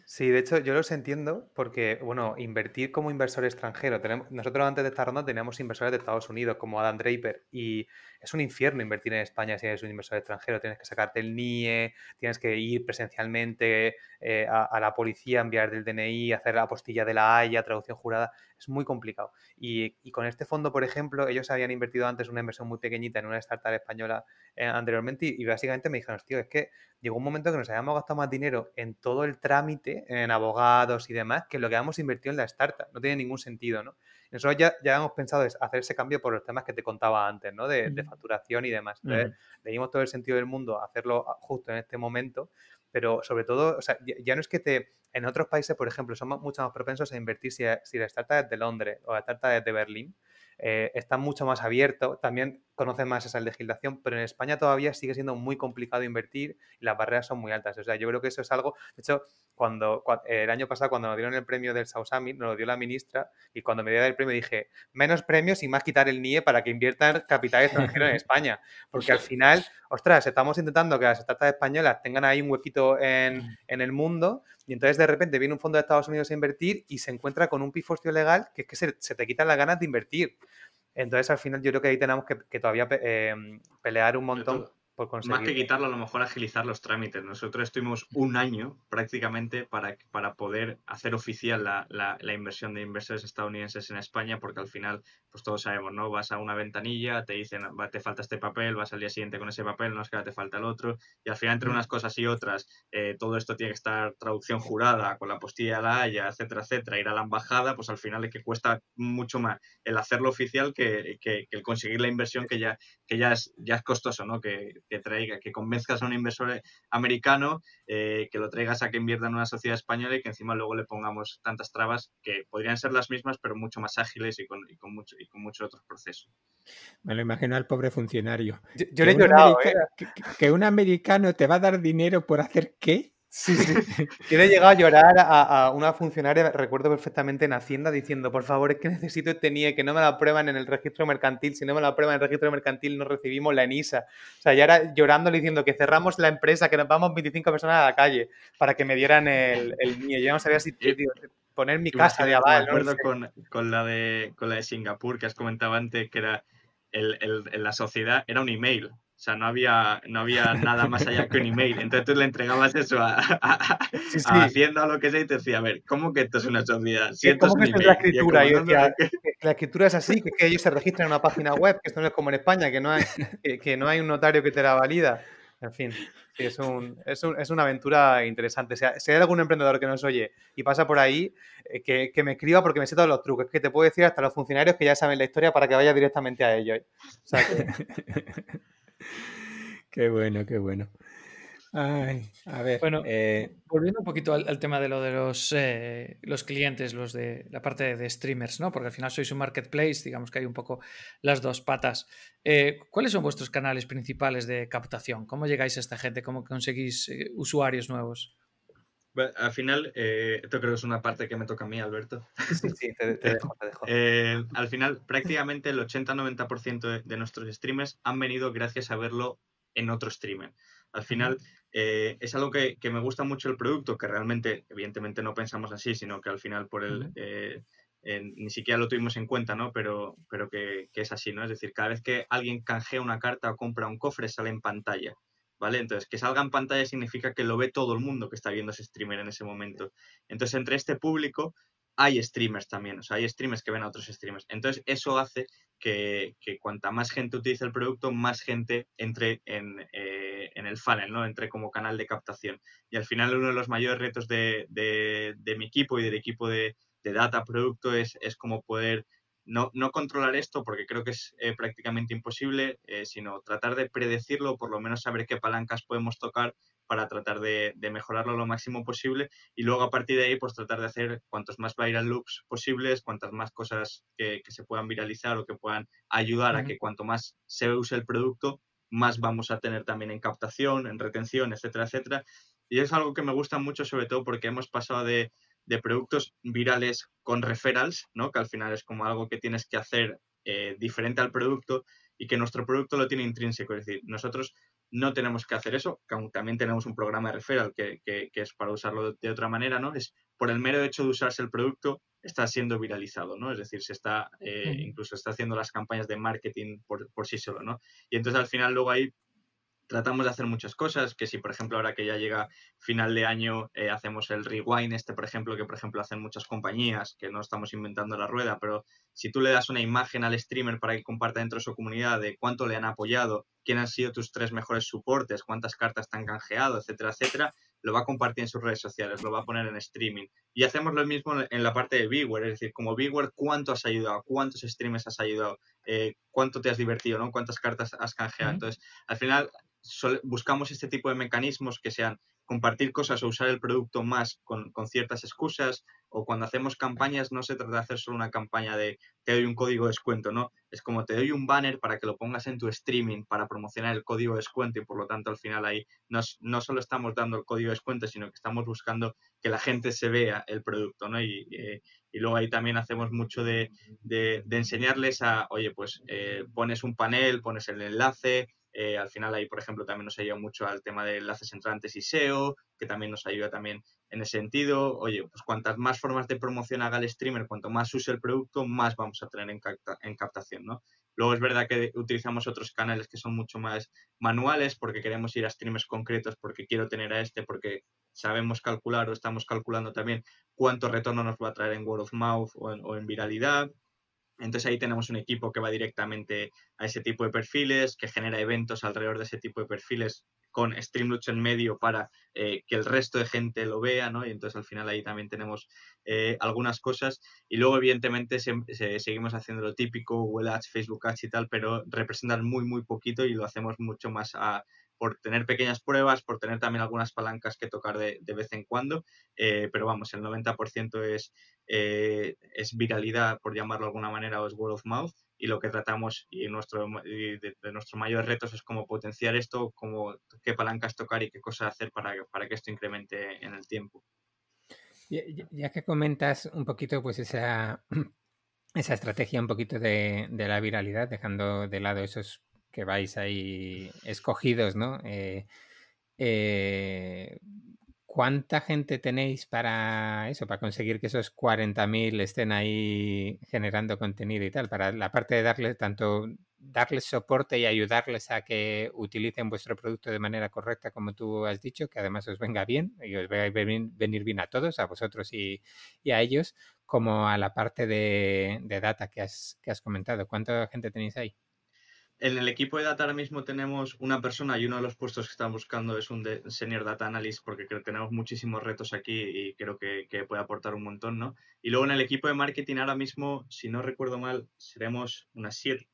Sí, de hecho yo los entiendo porque, bueno, invertir como inversor extranjero, tenemos, nosotros antes de esta ronda teníamos inversores de Estados Unidos como Adam Draper y es un infierno invertir en España si eres un inversor extranjero, tienes que sacarte el NIE, tienes que ir presencialmente eh, a, la policía, enviar el DNI, hacer la apostilla de la Haya, traducción jurada, es muy complicado. Y, con este fondo, por ejemplo, ellos habían invertido antes una inversión muy pequeñita en una startup española eh, anteriormente y, básicamente me dijeron, tío, es que llegó un momento que nos habíamos gastado más dinero en todo el trámite, en abogados y demás, que lo que habíamos invertido en la startup. No tiene ningún sentido, ¿no? Nosotros ya, ya hemos pensado hacer ese cambio por los temas que te contaba antes, ¿no? De, facturación y demás. Entonces, le dimos todo el sentido del mundo hacerlo justo en este momento, pero sobre todo, o sea, ya, no es que te... En otros países, por ejemplo, somos mucho más propensos a invertir si, si la startup es de Londres o la startup es de Berlín, eh, está mucho más abierto, también conocen más esa legislación, pero en España todavía sigue siendo muy complicado invertir y las barreras son muy altas. O sea, yo creo que eso es algo, de hecho, cuando, el año pasado cuando nos dieron el premio del Sausami, nos lo dio la ministra y cuando me dieron el premio dije, menos premios y más quitar el NIE para que inviertan capital extranjero en [LAUGHS] España, porque al final, ostras, estamos intentando que las startups españolas tengan ahí un huequito en, mm. en el mundo y entonces de repente viene un fondo de Estados Unidos a invertir y se encuentra con un pifostio legal que es que se, te quitan las ganas de invertir. Entonces al final yo creo que ahí tenemos que, todavía eh, pelear un montón más que quitarlo, a lo mejor agilizar los trámites. Nosotros estuvimos un año prácticamente para, para poder hacer oficial la, la, inversión de inversores estadounidenses en España, porque al final, pues todos sabemos, ¿no? Vas a una ventanilla, te dicen, te falta este papel, vas al día siguiente con ese papel, no es que ahora te falta el otro, y al final entre unas cosas y otras, eh, todo esto tiene que estar traducción jurada, con la postilla de la Haya, etcétera, etcétera, ir a la embajada, pues al final es que cuesta mucho más el hacerlo oficial que, que, el conseguir la inversión que ya, que ya es, ya es costoso, ¿no? Que, que traiga, que convenzcas a un inversor americano, eh, que lo traigas a que invierta en una sociedad española y que encima luego le pongamos tantas trabas que podrían ser las mismas, pero mucho más ágiles y con, y con, mucho, y con muchos otros procesos. Me lo imagino al pobre funcionario. Yo, le he llorado. ¿eh? que un americano te va a dar dinero por hacer qué? Sí, sí. [LAUGHS] Yo le he llegado a llorar a, una funcionaria, recuerdo perfectamente en Hacienda, diciendo, por favor, es que necesito este NIE, que no me lo aprueban en el registro mercantil. Si no me lo aprueban en el registro mercantil, no recibimos la ENISA. O sea, ya era llorándole diciendo que cerramos la empresa, que nos vamos 25 personas a la calle para que me dieran el, el NIE. Yo no sabía si poner mi casa de aval. Me acuerdo con, con, la de, con la de Singapur, que has comentado antes, que era el, el, la sociedad, era un email. O sea, no había, no había nada más allá que un email. Entonces tú le entregabas eso a, Hacienda o lo que sea y te decía, a ver, ¿cómo que esto es una sociedad? Si ¿Cómo que es la escritura? la escritura es así, que, ellos se registran en una página web, que esto no es como en España, que no hay, que, no hay un notario que te la valida. En fin, es, un, es, un, es, una aventura interesante. Si hay algún emprendedor que nos oye y pasa por ahí, eh, que, que, me escriba porque me sé todos los trucos. Que te puedo decir hasta los funcionarios que ya saben la historia para que vaya directamente a ellos. O sea que... [LAUGHS] [LAUGHS] qué bueno, qué bueno. a ver. Bueno, eh, volviendo un poquito al, tema de lo de los, eh, los clientes, los de la parte de streamers, ¿no? Porque al final sois un marketplace, digamos que hay un poco las dos patas. Eh, ¿Cuáles son vuestros canales principales de captación? ¿Cómo llegáis a esta gente? ¿Cómo conseguís usuarios nuevos? Al final, esto creo que es una parte que me toca a mí, Alberto. Sí, sí, te, [LAUGHS] dejo, te dejo. al final, prácticamente el 80-90% de, de, nuestros streamers han venido gracias a verlo en otro streamer. Al final, eh, es algo que, me gusta mucho el producto, que realmente, evidentemente, no pensamos así, sino que al final por el... Eh, ni siquiera lo tuvimos en cuenta, ¿no? Pero, pero que, es así, ¿no? Es decir, cada vez que alguien canjea una carta o compra un cofre, sale en pantalla. ¿Vale? Entonces, que salga en pantalla significa que lo ve todo el mundo que está viendo ese streamer en ese momento. Entonces, entre este público hay streamers también, o sea, hay streamers que ven a otros streamers. Entonces, eso hace que, cuanta más gente utilice el producto, más gente entre eh, en, el funnel, ¿no? Entre como canal de captación. Y al final uno de los mayores retos de, mi equipo y del equipo de, data producto es, es como poder no, controlar esto, porque creo que es eh, prácticamente imposible, eh, sino tratar de predecirlo, por lo menos saber qué palancas podemos tocar para tratar de, mejorarlo lo máximo posible y luego a partir de ahí pues tratar de hacer cuantos más viral loops posibles, cuantas más cosas que, se puedan viralizar o que puedan ayudar a que cuanto más se use el producto, más vamos a tener también en captación, en retención, etcétera, etcétera. Y es algo que me gusta mucho sobre todo porque hemos pasado de, productos virales con referrals, ¿no? que al final es como algo que tienes que hacer eh, diferente al producto y que nuestro producto lo tiene intrínseco. Es decir, nosotros no tenemos que hacer eso, que también tenemos un programa de referral que, que, es para usarlo de, otra manera, ¿no? Es por el mero hecho de usarse el producto, está siendo viralizado, ¿no? Es decir, se está, eh, incluso está haciendo las campañas de marketing por, por, sí solo, ¿no? Y entonces al final luego ahí tratamos de hacer muchas cosas, que si por ejemplo ahora que ya llega final de año eh, hacemos el rewind este, por ejemplo, que por ejemplo hacen muchas compañías, que no estamos inventando la rueda, pero si tú le das una imagen al streamer para que comparta dentro de su comunidad de cuánto le han apoyado, quién han sido tus tres mejores soportes, cuántas cartas te han canjeado, etcétera, etcétera, lo va a compartir en sus redes sociales, lo va a poner en streaming. Y hacemos lo mismo en la parte de Bigware, es decir, como Bigware, ¿cuánto has ayudado? ¿Cuántos streamers has ayudado? Eh, ¿Cuánto te has divertido? ¿no? ¿Cuántas cartas has canjeado? Entonces, al final, buscamos este tipo de mecanismos que sean compartir cosas o usar el producto más con, ciertas excusas o cuando hacemos campañas no se trata de hacer solo una campaña de te doy un código de descuento, ¿no? Es como te doy un banner para que lo pongas en tu streaming para promocionar el código de descuento y por lo tanto al final ahí no solo estamos dando el código de descuento sino que estamos buscando que la gente se vea el producto, ¿no? Y, eh, luego ahí también hacemos mucho de, enseñarles a, oye, pues eh, pones un panel, pones el enlace, eh, al final ahí, por ejemplo, también nos ayuda mucho al tema de enlaces entrantes y SEO, que también nos ayuda también en ese sentido. Oye, pues cuantas más formas de promoción haga el streamer, cuanto más use el producto, más vamos a tener en, captación, ¿no? Luego es verdad que utilizamos otros canales que son mucho más manuales porque queremos ir a streamers concretos, porque quiero tener a este, porque sabemos calcular o estamos calculando también cuánto retorno nos va a traer en word of mouth o en viralidad. Entonces ahí tenemos un equipo que va directamente a ese tipo de perfiles, que genera eventos alrededor de ese tipo de perfiles con Streamlabs en medio para eh, que el resto de gente lo vea, ¿no? Y entonces al final ahí también tenemos eh, algunas cosas. Y luego, evidentemente, seguimos haciendo lo típico, Google Ads, Facebook Ads y tal, pero representan muy, muy poquito y lo hacemos mucho más a, por tener pequeñas pruebas, por tener también algunas palancas que tocar de, vez en cuando, eh, pero vamos, el 90% es, eh, es viralidad, por llamarlo de alguna manera, o es word of mouth, y lo que tratamos y, nuestro, de, nuestros mayores retos es cómo potenciar esto, cómo, qué palancas tocar y qué cosas hacer para, para que esto incremente en el tiempo. Ya, que comentas un poquito pues esa, [CLEARS THROAT] esa estrategia un poquito de, de la viralidad, dejando de lado esos que vais ahí escogidos, ¿no? Eh, eh, ¿Cuánta gente tenéis para eso, para conseguir que esos 40.000 estén ahí generando contenido y tal? Para la parte de darles tanto darles soporte y ayudarles a que utilicen vuestro producto de manera correcta, como tú has dicho, que además os venga bien y os vaya a venir bien a todos, a vosotros y, a ellos, como a la parte de, data que has comentado. ¿Cuánta gente tenéis ahí? En el equipo de data ahora mismo tenemos una persona y uno de los puestos que estamos buscando es un de senior data analyst porque creo que tenemos muchísimos retos aquí y creo que, puede aportar un montón, ¿no? Y luego en el equipo de marketing ahora mismo, si no recuerdo mal, seremos unas siete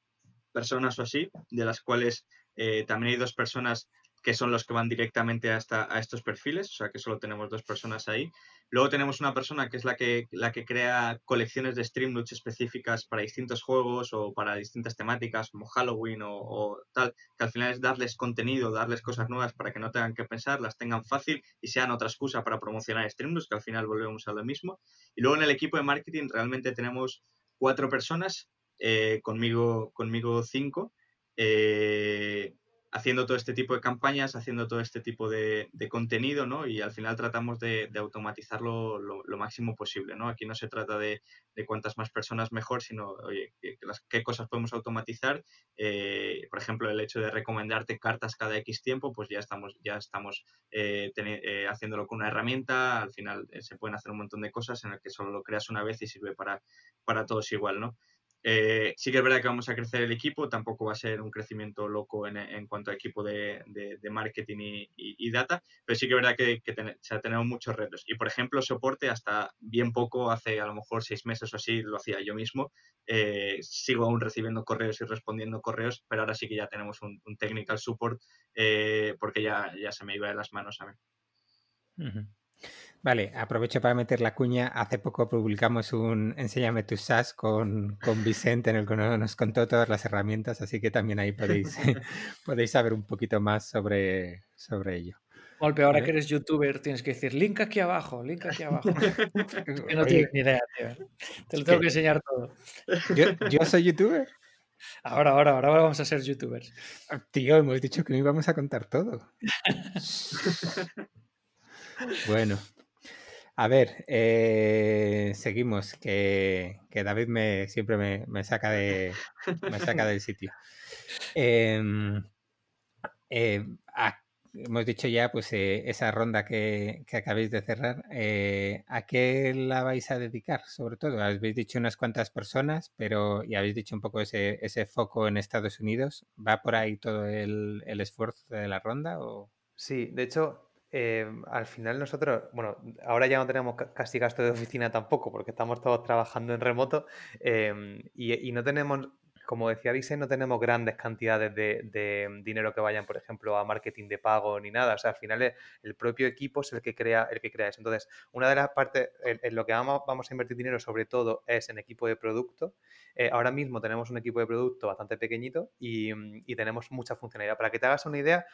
personas o así, de las cuales eh, también hay dos personas que son los que van directamente hasta a estos perfiles, o sea que solo tenemos dos personas ahí. Luego tenemos una persona que es la que, la que crea colecciones de Streamloots específicas para distintos juegos o para distintas temáticas como Halloween o, tal, que al final es darles contenido, darles cosas nuevas para que no tengan que pensar, las tengan fácil y sean otra excusa para promocionar Streamloots, que al final volvemos a lo mismo. Y luego en el equipo de marketing realmente tenemos cuatro personas, eh, conmigo, conmigo cinco. Eh, haciendo todo este tipo de campañas, haciendo todo este tipo de, contenido, ¿no? Y al final tratamos de, automatizarlo lo, máximo posible, ¿no? Aquí no se trata de, cuántas más personas mejor, sino, oye, qué, cosas podemos automatizar. Eh, por ejemplo, el hecho de recomendarte cartas cada X tiempo, pues ya estamos, ya estamos eh, eh, haciéndolo con una herramienta. Al final se pueden hacer un montón de cosas en el que solo lo creas una vez y sirve para, para todos igual, ¿no? Eh, sí que es verdad que vamos a crecer el equipo, tampoco va a ser un crecimiento loco en, cuanto a equipo de, marketing y, data, pero sí que es verdad que, tenemos muchos retos. Y por ejemplo, soporte hasta bien poco, hace a lo mejor seis meses o así, lo hacía yo mismo. Eh, sigo aún recibiendo correos y respondiendo correos, pero ahora sí que ya tenemos un, technical support eh, porque ya se me iba de las manos a mí. Vale, aprovecho para meter la cuña. Hace poco publicamos un Enséñame tu SaaS con, con Vicente en el que nos contó todas las herramientas, así que también ahí podéis, [LAUGHS] [LAUGHS] podéis saber un poquito más sobre, sobre ello. Golpe, ahora que eres youtuber tienes que decir link aquí abajo, link aquí abajo. [LAUGHS] que no tienes ni idea, tío. Te lo tengo que enseñar todo. ¿Yo, ¿Yo, soy youtuber? Ahora, ahora, ahora vamos a ser youtubers. Ah, tío, hemos dicho que no íbamos a contar todo. bueno, a ver, eh, seguimos, que, David me, siempre me, saca de, me saca del sitio. [LAUGHS] Em, eh, hemos dicho ya, pues, eh, esa ronda que, acabéis de cerrar, ¿a qué la vais a dedicar? Sobre todo, habéis dicho unas cuantas personas, pero y habéis dicho un poco ese, ese foco en Estados Unidos. ¿Va por ahí todo el, el esfuerzo de la ronda? O... Sí, de hecho, eh, al final nosotros, bueno, ahora ya no tenemos casi gasto de oficina tampoco, porque estamos todos trabajando en remoto em, y, no tenemos como decía Vise, no tenemos grandes cantidades de, dinero que vayan, por ejemplo, a marketing de pago ni nada. O sea, al final el propio equipo es el que crea, el que crea eso. Entonces, una de las partes en, lo que vamos, vamos, a invertir dinero sobre todo es en equipo de producto. Eh, ahora mismo tenemos un equipo de producto bastante pequeñito y, tenemos mucha funcionalidad. Para que te hagas una idea,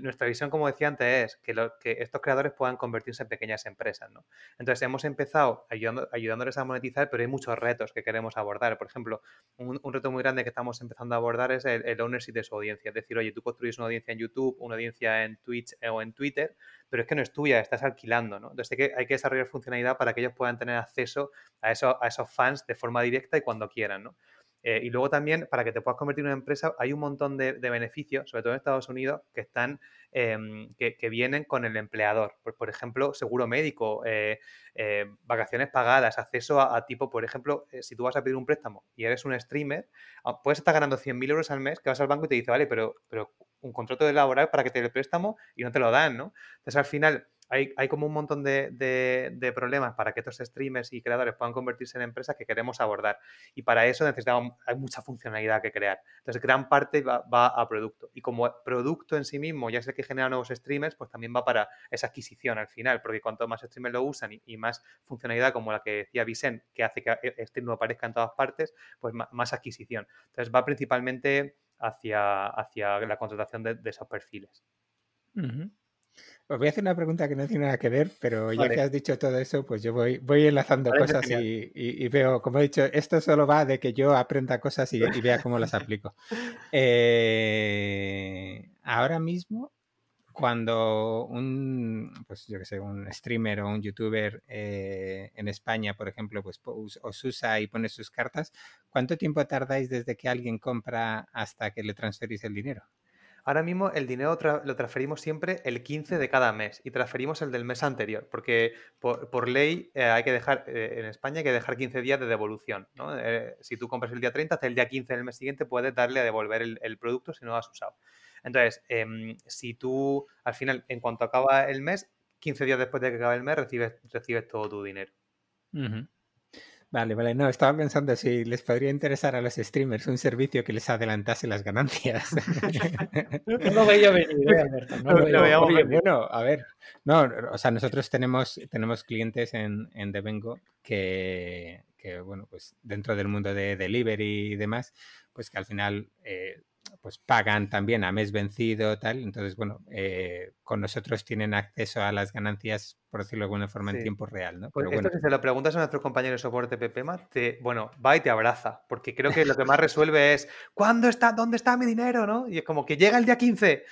nuestra visión, como decía antes, es que, que, estos creadores puedan convertirse en pequeñas empresas. ¿no? Entonces, hemos empezado ayudando, ayudándoles a monetizar, pero hay muchos retos que queremos abordar. Por ejemplo, un, un reto muy grande que estamos empezando a abordar es el, ownership de su audiencia. Es decir, oye, tú construyes una audiencia en YouTube, una audiencia en Twitch o en Twitter, pero es que no es tuya, estás alquilando, ¿no? Entonces hay que, hay que desarrollar funcionalidad para que ellos puedan tener acceso a, eso, a esos fans de forma directa y cuando quieran, ¿no? Eh, y luego también, para que te puedas convertir en una empresa, hay un montón de, beneficios, sobre todo en Estados Unidos, que están em, que, vienen con el empleador. Por, por ejemplo, seguro médico, eh, eh, vacaciones pagadas, acceso a, tipo, por ejemplo, si tú vas a pedir un préstamo y eres un streamer, ah, puedes estar ganando 100.000 euros al mes, que vas al banco y te dice, vale, pero, pero un contrato de laboral para que te dé el préstamo y no te lo dan, ¿no? Entonces, al final, hay, como un montón de, problemas para que estos streamers y creadores puedan convertirse en empresas que queremos abordar. Y para eso necesitamos, hay mucha funcionalidad que crear. Entonces, gran parte va, a producto. Y como producto en sí mismo, ya sé que genera nuevos streamers, pues también va para esa adquisición al final, porque cuanto más streamers lo usan y, más funcionalidad como la que decía Vicent, que hace que este no aparezca en todas partes, pues más, adquisición. Entonces, va principalmente hacia, hacia la contratación de, esos perfiles. Os voy a hacer una pregunta que no tiene nada que ver, pero ya que has dicho todo eso, pues yo voy, voy enlazando cosas y, veo, como he dicho, esto solo va de que yo aprenda cosas y, vea cómo las aplico. [LAUGHS] Eh, ahora mismo, cuando un, pues yo que sé, un streamer o un youtuber eh, en España, por ejemplo, pues os usa y pone sus cartas, ¿cuánto tiempo tardáis desde que alguien compra hasta que le transferís el dinero? Ahora mismo el dinero lo transferimos siempre el 15 de cada mes y transferimos el del mes anterior, porque por, ley eh, hay que dejar, eh, en España hay que dejar 15 días de devolución. Eh, si tú compras el día 30, hasta el día 15 del mes siguiente puedes darle a devolver el, producto si no lo has usado. Entonces, em, si tú al final, en cuanto acaba el mes, 15 días después de que acabe el mes, recibes, recibes todo tu dinero. Vale, vale, no, estaba pensando si les podría interesar a los streamers un servicio que les adelantase las ganancias. [LAUGHS] no lo veía venir, ¿eh, Alberto. No [LAUGHS] lo veía Oye, bueno, a ver, no, o sea, nosotros tenemos, tenemos clientes en, en Devengo que, que, bueno, pues dentro del mundo de delivery y demás, pues que al final eh, pues pagan también a mes vencido, tal. Entonces, bueno, eh, con nosotros tienen acceso a las ganancias, por decirlo de alguna forma, en tiempo real, ¿no? Pues esto, si se lo preguntas a nuestro compañero de soporte PPMA, te, bueno, va y te abraza, porque creo que lo que más resuelve es, ¿cuándo está, dónde está mi dinero, no? Y es como que llega el día 15,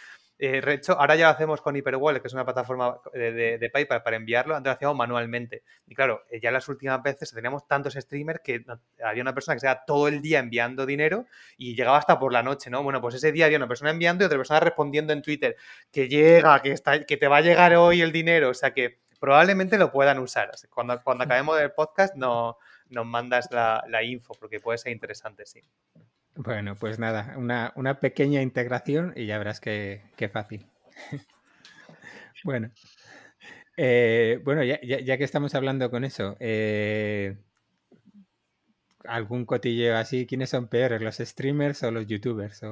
eh, hecho, ahora ya lo hacemos con Hyperwallet, que es una plataforma de, PayPal para enviarlo, antes lo hacíamos manualmente. Y claro, eh, ya las últimas veces teníamos tantos streamers que había una persona que se quedaba todo el día enviando dinero y llegaba hasta por la noche, ¿no? Bueno, pues ese día había una persona enviando y otra persona respondiendo en Twitter que llega, que, está, que te va a llegar hoy el dinero. O sea que probablemente lo puedan usar. Cuando, cuando [LAUGHS] acabemos el podcast no, nos mandas la, la info porque puede ser interesante, sí. Bueno, pues nada, una, pequeña integración y ya verás qué, fácil. [LAUGHS] bueno, eh, bueno ya, que estamos hablando con eso, eh, ¿algún cotilleo así? ¿Quiénes son peores, los streamers o los youtubers? [LAUGHS] ¿eh?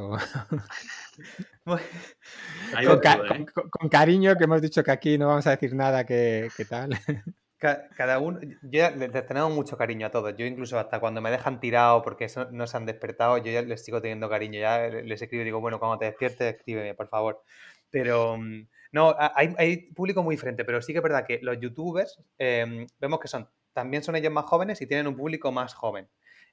con, cariño, que hemos dicho que aquí no vamos a decir nada que, que tal. [LAUGHS] Cada uno, yo les tenemos mucho cariño a todos. Yo incluso hasta cuando me dejan tirado porque no se han despertado, yo ya les sigo teniendo cariño. Ya les escribo y digo, bueno, cuando te despiertes, escríbeme, por favor. Pero mm, no, hay, hay público muy diferente, pero sí que es verdad que los youtubers em, vemos que son, también son ellos más jóvenes y tienen un público más joven.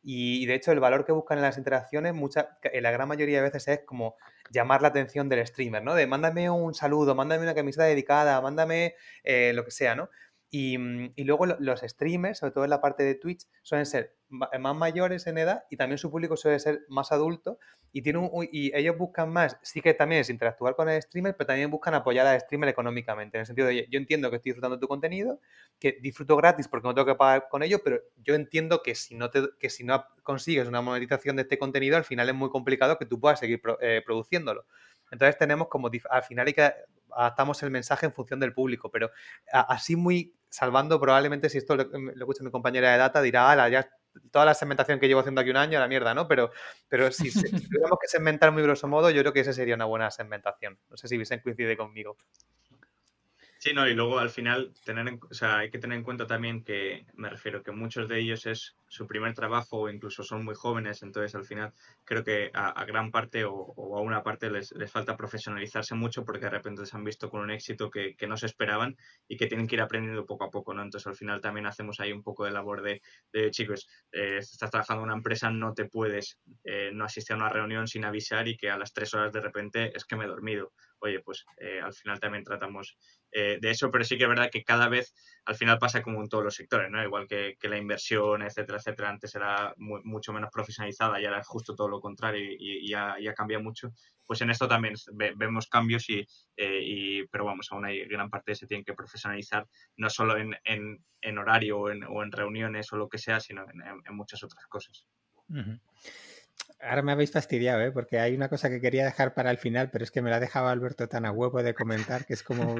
Y, de hecho el valor que buscan en las interacciones, mucha, en la gran mayoría de veces es como llamar la atención del streamer, ¿no? De mándame un saludo, mándame una camiseta dedicada, mándame eh, lo que sea, ¿no? Mm, y, luego los streamers, sobre todo en la parte de Twitch, suelen ser más mayores en edad y también su público suele ser más adulto y, tiene y ellos buscan más, sí que también es interactuar con el streamer, pero también buscan apoyar al streamer económicamente, en el sentido de, yo entiendo que estoy disfrutando tu contenido, que disfruto gratis porque no tengo que pagar con ello, pero yo entiendo que si no, te, que si no consigues una monetización de este contenido, al final es muy complicado que tú puedas seguir eh, produciéndolo. Entonces tenemos como, al final hay que adaptamos el mensaje en función del público, pero así muy salvando probablemente si esto lo, escucha mi compañera de data dirá, ala, ya toda la segmentación que llevo haciendo aquí un año, la mierda, ¿no? Pero, pero si, tuviéramos que segmentar muy grosso modo, yo creo que esa sería una buena segmentación. No sé si Vicente coincide conmigo. Sí, no, y luego al final tener o sea, hay que tener en cuenta también que, me refiero, que muchos de ellos es su primer trabajo o incluso son muy jóvenes, entonces al final creo que a, gran parte o, a una parte les, les, falta profesionalizarse mucho porque de repente se han visto con un éxito que, que, no se esperaban y que tienen que ir aprendiendo poco a poco, ¿no? Entonces al final también hacemos ahí un poco de labor de, de chicos, eh, estás trabajando en una empresa, no te puedes eh, no asistir a una reunión sin avisar y que a las tres horas de repente es que me he dormido oye, pues eh, al final también tratamos eh, de eso, pero sí que es verdad que cada vez al final pasa como en todos los sectores, ¿no? Igual que, la inversión, etcétera, etcétera, antes era mucho menos profesionalizada y ahora es justo todo lo contrario y, ya, ya cambia mucho. Pues en esto también vemos cambios y, eh, y, pero vamos, aún hay gran parte se tiene que profesionalizar, no solo en, en, horario o en, reuniones o lo que sea, sino en, muchas otras cosas. Ahora me habéis fastidiado, ¿eh? porque hay una cosa que quería dejar para el final, pero es que me la ha dejado Alberto tan a huevo de comentar que es como...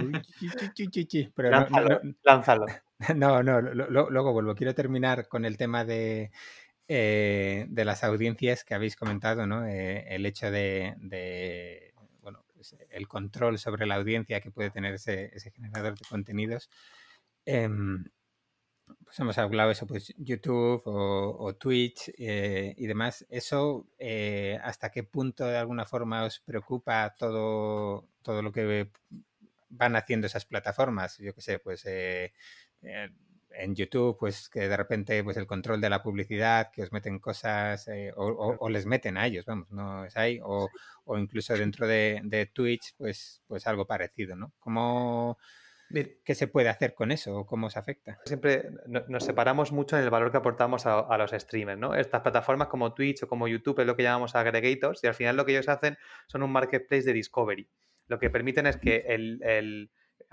pero lánzalo, no, lánzalo. [LAUGHS] No, no, luego vuelvo. Quiero terminar con el tema de, eh, de las audiencias que habéis comentado, ¿no? Eh, el hecho de, bueno, pues, el control sobre la audiencia que puede tener ese, ese generador de contenidos. Em, pues hemos hablado eso, pues YouTube o, Twitch eh, y demás. ¿Eso eh, hasta qué punto de alguna forma os preocupa todo, todo lo que van haciendo esas plataformas? Yo qué sé, pues eh, en YouTube, pues que de repente pues el control de la publicidad, que os meten cosas o, les meten a ellos, vamos, no es ahí, o, incluso dentro de, de, Twitch, pues, pues algo parecido, ¿no? ¿Cómo ¿Qué se puede hacer con eso o cómo se afecta? Siempre nos separamos mucho en el valor que aportamos a, los streamers, ¿no? Estas plataformas como Twitch o como YouTube es lo que llamamos aggregators y al final lo que ellos hacen son un marketplace de discovery. Lo que permiten es que el,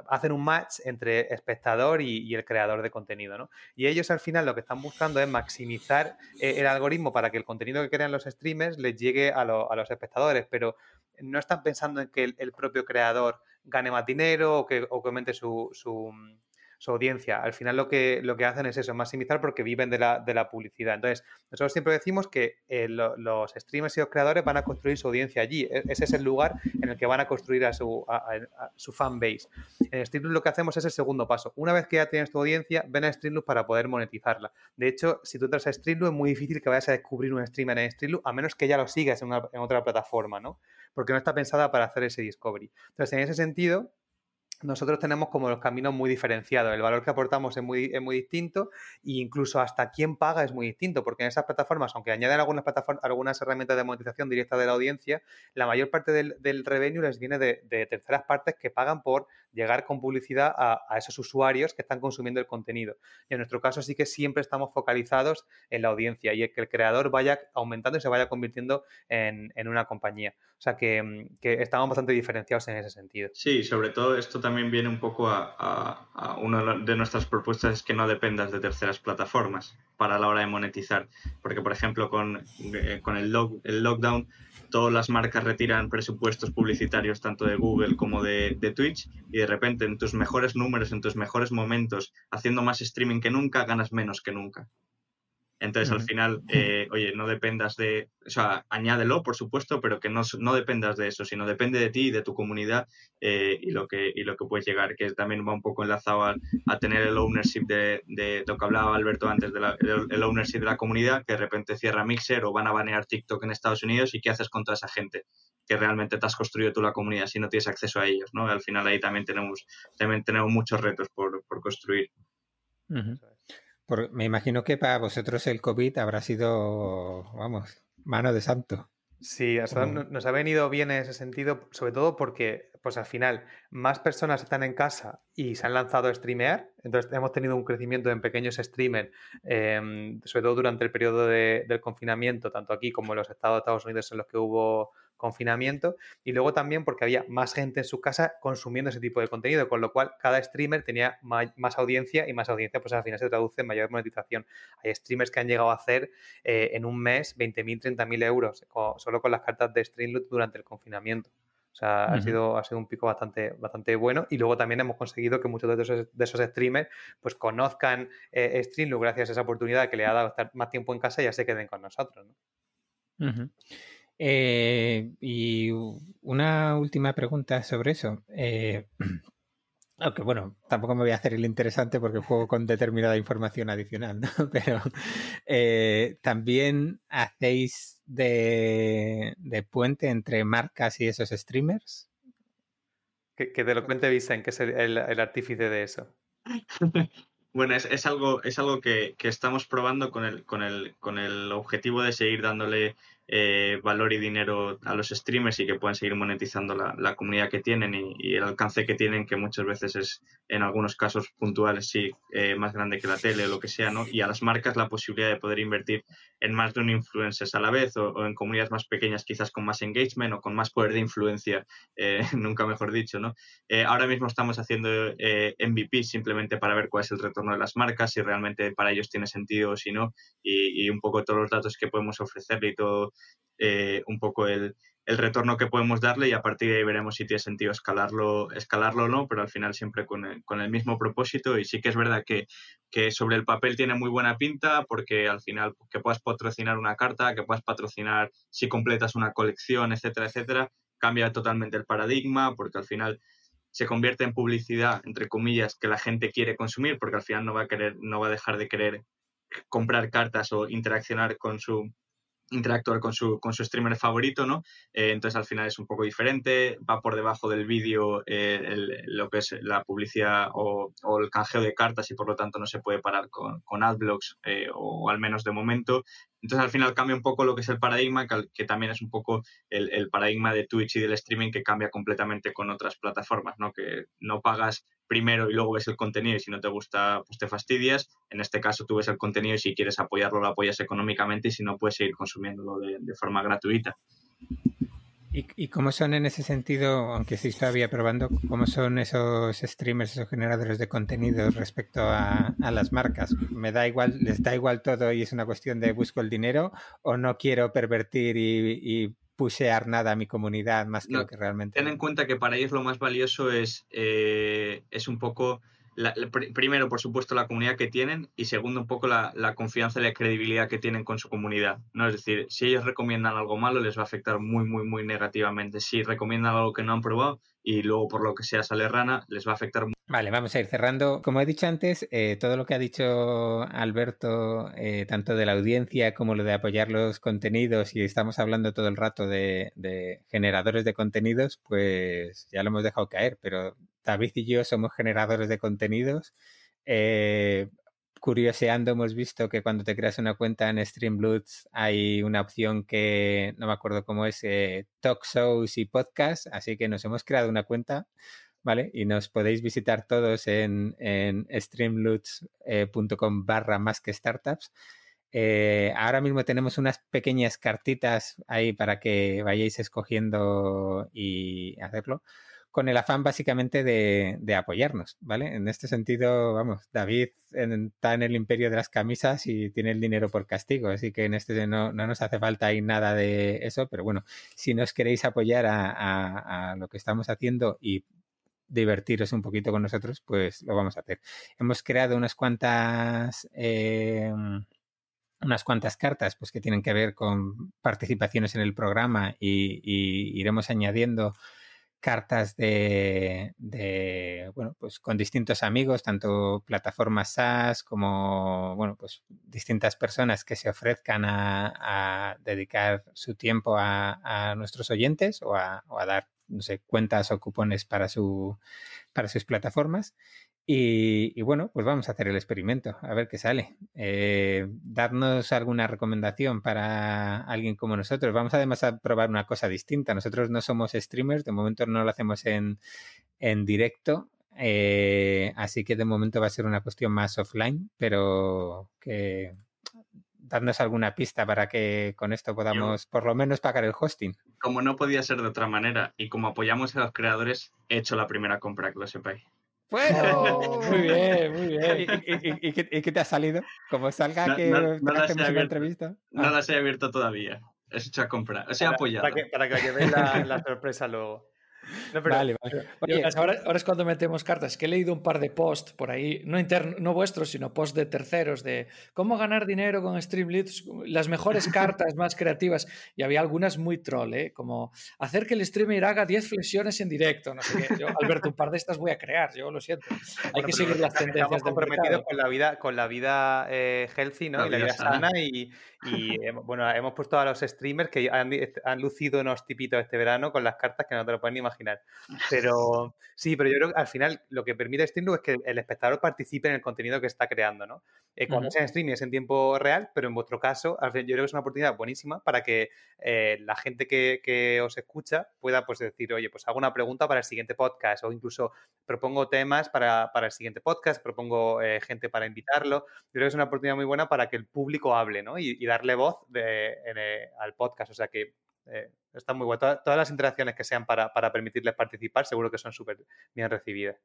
hacen un match entre espectador y, el creador de contenido, ¿no? Y ellos al final lo que están buscando es maximizar eh, el algoritmo para que el contenido que crean los streamers les llegue a, los espectadores, pero no están pensando en que el propio creador gane más dinero o que, aumente su, audiencia. Al final lo que, lo que hacen es eso, maximizar porque viven de la, de la publicidad. Entonces, nosotros siempre decimos que eh, los streamers y los creadores van a construir su audiencia allí. E, ese es el lugar en el que van a construir a su, a, su fan base. En Streamlabs lo que hacemos es el segundo paso. Una vez que ya tienes tu audiencia, ven a Streamlabs para poder monetizarla. De hecho, si tú entras a Streamlabs, es muy difícil que vayas a descubrir un streamer en Streamlabs, a menos que ya lo sigas en, en otra plataforma, ¿no? Porque no está pensada para hacer ese discovery. Entonces, en ese sentido, nosotros tenemos como los caminos muy diferenciados. El valor que aportamos es muy, muy distinto e incluso hasta quién paga es muy distinto, porque en esas plataformas, aunque añaden algunas, plataformas, algunas herramientas de monetización directa de la audiencia, la mayor parte del, del revenue les viene de, terceras partes que pagan por llegar con publicidad a, esos usuarios que están consumiendo el contenido. Y en nuestro caso sí que siempre estamos focalizados en la audiencia y que el creador vaya aumentando y se vaya convirtiendo en, una compañía. O sea que, que estamos bastante diferenciados en ese sentido. Sí, sobre todo esto también también viene un poco a, una de nuestras propuestas es que no dependas de terceras plataformas para la hora de monetizar. Porque, por ejemplo, con, eh, con el, el lockdown, todas las marcas retiran presupuestos publicitarios tanto de Google como de, de, Twitch y de repente en tus mejores números, en tus mejores momentos, haciendo más streaming que nunca, ganas menos que nunca. Entonces, al final, eh, oye, no dependas de, o sea, añádelo, por supuesto, pero que no, no dependas de eso, sino depende de ti y de tu comunidad eh, y, lo que, y lo que puedes llegar, que también va un poco enlazado a, tener el ownership de, de, lo que hablaba Alberto antes, de el, ownership de la comunidad, que de repente cierra Mixer o van a banear TikTok en Estados Unidos y qué haces contra esa gente que realmente te has construido tú la comunidad si no tienes acceso a ellos, ¿no? Al final ahí también tenemos, también tenemos muchos retos por, por construir me imagino que para vosotros el COVID habrá sido, vamos, mano de santo. Sí, nos ha venido bien en ese sentido, sobre todo porque, pues al final, más personas están en casa y se han lanzado a streamear. Entonces, hemos tenido un crecimiento en pequeños streamers, em, sobre todo durante el periodo del confinamiento, tanto aquí como en los Estados, Estados Unidos, en los que hubo confinamiento y luego también porque había más gente en su casa consumiendo ese tipo de contenido, con lo cual cada streamer tenía más audiencia y más audiencia pues al final se traduce en mayor monetización. Hay streamers que han llegado a hacer eh, en un mes 20.000, 30.000 euros solo con las cartas de Streamloot durante el confinamiento. O sea, ha, sido, ha sido un pico bastante, bastante bueno. Y luego también hemos conseguido que muchos de esos, de esos streamers pues conozcan eh, Streamloot gracias a esa oportunidad que le ha dado estar más tiempo en casa y ya se queden con nosotros. ¿no? Eh, y una última pregunta sobre eso. Eh, [CLEARS THROAT] aunque bueno, tampoco me voy a hacer el interesante porque juego con determinada información adicional, ¿no? [LAUGHS] Pero eh, también hacéis de, puente entre marcas y esos streamers. Que, te lo cuente Vicen, que es el, artífice de eso. [LAUGHS] Bueno, es, algo, es algo que, que, estamos probando con el, con, el, con el objetivo de seguir dándole eh, valor y dinero a los streamers y que puedan seguir monetizando la, comunidad que tienen y, el alcance que tienen, que muchas veces es en algunos casos puntuales, sí, eh, más grande que la tele o lo que sea, ¿no? Y a las marcas la posibilidad de poder invertir en más de un influencer a la vez o, en comunidades más pequeñas quizás con más engagement o con más poder de influencia, eh, [LAUGHS] nunca mejor dicho, ¿no? ahora mismo estamos haciendo MVP simplemente para ver cuál es el retorno de las marcas, si realmente para ellos tiene sentido o si no, y, y un poco todos los datos que podemos ofrecerle y todo eh, un poco el, retorno que podemos darle y a partir de ahí veremos si tiene sentido escalarlo, escalarlo o no, pero al final siempre con el, mismo propósito. Y sí que es verdad que, sobre el papel tiene muy buena pinta porque al final que puedas patrocinar una carta, que puedas patrocinar si completas una colección, etcétera, etcétera, cambia totalmente el paradigma porque al final se convierte en publicidad, entre comillas, que la gente quiere consumir porque al final no va a querer, no va a dejar de querer comprar cartas o interaccionar con su interactuar con su, con su streamer favorito, ¿no? Eh, entonces al final es un poco diferente, va por debajo del vídeo eh, lo que es la publicidad o, el canjeo de cartas y por lo tanto no se puede parar con, con adblocks eh, o, al menos de momento. Entonces al final cambia un poco lo que es el paradigma, que, también es un poco el, el, paradigma de Twitch y del streaming que cambia completamente con otras plataformas, ¿no? Que no pagas primero y luego ves el contenido y si no te gusta, pues te fastidias. En este caso tú ves el contenido y si quieres apoyarlo, lo apoyas económicamente y si no, puedes seguir consumiéndolo de, forma gratuita. ¿Y, cómo son en ese sentido, aunque sí todavía probando, cómo son esos streamers, esos generadores de contenido respecto a, las marcas? ¿Me da igual, les da igual todo y es una cuestión de busco el dinero o no quiero pervertir y pushear nada a mi comunidad más que lo que realmente. Ten en cuenta que para ellos lo más valioso es, eh, es un poco primero, por supuesto, la comunidad que tienen y segundo, un poco la, confianza y la credibilidad que tienen con su comunidad. ¿no? Es decir, si ellos recomiendan algo malo, les va a afectar muy, muy, muy negativamente. Si recomiendan algo que no han probado y luego por lo que sea sale rana, les va a afectar muy Vale, vamos a ir cerrando. Como he dicho antes, eh, todo lo que ha dicho Alberto, eh, tanto de la audiencia como lo de apoyar los contenidos, y estamos hablando todo el rato de, generadores de contenidos, pues ya lo hemos dejado caer, pero David y yo somos generadores de contenidos. Eh, curioseando hemos visto que cuando te creas una cuenta en Streamloots hay una opción que no me acuerdo cómo es, talk shows y podcast, así que nos hemos creado una cuenta, ¿vale? Y nos podéis visitar todos en, en streamloots.com barra más que startups. Eh, ahora mismo tenemos unas pequeñas cartitas ahí para que vayáis escogiendo y hacerlo con el afán básicamente de, apoyarnos, ¿vale? En este sentido, vamos, David está en el imperio de las camisas y tiene el dinero por castigo, así que en este no, no nos hace falta ahí nada de eso, pero bueno, si nos queréis apoyar a, lo que estamos haciendo y divertiros un poquito con nosotros, pues lo vamos a hacer. Hemos creado unas cuantas... Eh, unas cuantas cartas pues que tienen que ver con participaciones en el programa y iremos añadiendo cartas de, bueno, pues con distintos amigos, tanto plataformas SaaS como, bueno, pues distintas personas que se ofrezcan a, dedicar su tiempo a, nuestros oyentes o a, o a dar, no sé, cuentas o cupones para, su, para sus plataformas. Y, bueno, pues vamos a hacer el experimento, a ver qué sale. Eh, darnos alguna recomendación para alguien como nosotros. Vamos además a probar una cosa distinta. Nosotros no somos streamers, de momento no lo hacemos en, directo, eh, así que de momento va a ser una cuestión más offline, pero que darnos alguna pista para que con esto podamos por lo menos pagar el hosting. Como no podía ser de otra manera y como apoyamos a los creadores, he hecho la primera compra, que lo sepáis. Bueno, muy bien, muy [LAUGHS] bien. ¿Y, qué, te ha salido? Como salga que no, hacemos una entrevista. No las he abierto todavía. He hecho a comprar. O sea, apoyado. Para que, para que veáis la, la [LAUGHS] sorpresa luego. Vale, vale. ahora, es cuando metemos cartas. Que he leído un par de posts por ahí, no, interno, no vuestros, sino posts de terceros, de cómo ganar dinero con Streamlabs, las mejores [LAUGHS] cartas más creativas. Y había algunas muy troll, ¿eh? como hacer que el streamer haga 10 flexiones en sana No sé qué. Yo, Alberto, un par de estas voy a crear, yo lo siento. [LAUGHS] Hay que seguir las tendencias. Estamos comprometidos con la vida, con la vida eh, healthy ¿no? y la vida sana. y, y [LAUGHS] bueno, hemos puesto a los streamers que han, han lucido unos tipitos este verano con las cartas que no te lo pueden ni imaginar imaginar. Pero sí, pero yo creo que al final lo que permite StreamLoop es que el espectador participe en el contenido que está creando, ¿no? Eh, cuando sea en streaming es en tiempo real, pero en vuestro caso, al final, yo creo que es una oportunidad buenísima para que eh, la gente que, os escucha pueda pues decir, oye, pues hago una pregunta para el siguiente podcast o incluso propongo temas para, el siguiente podcast, propongo eh, gente para invitarlo. Yo creo que es una oportunidad muy buena para que el público hable, ¿no? Y, darle voz al podcast. O sea que eh, está muy bueno. Todas, las interacciones que sean para, permitirles participar, seguro que son súper bien recibidas.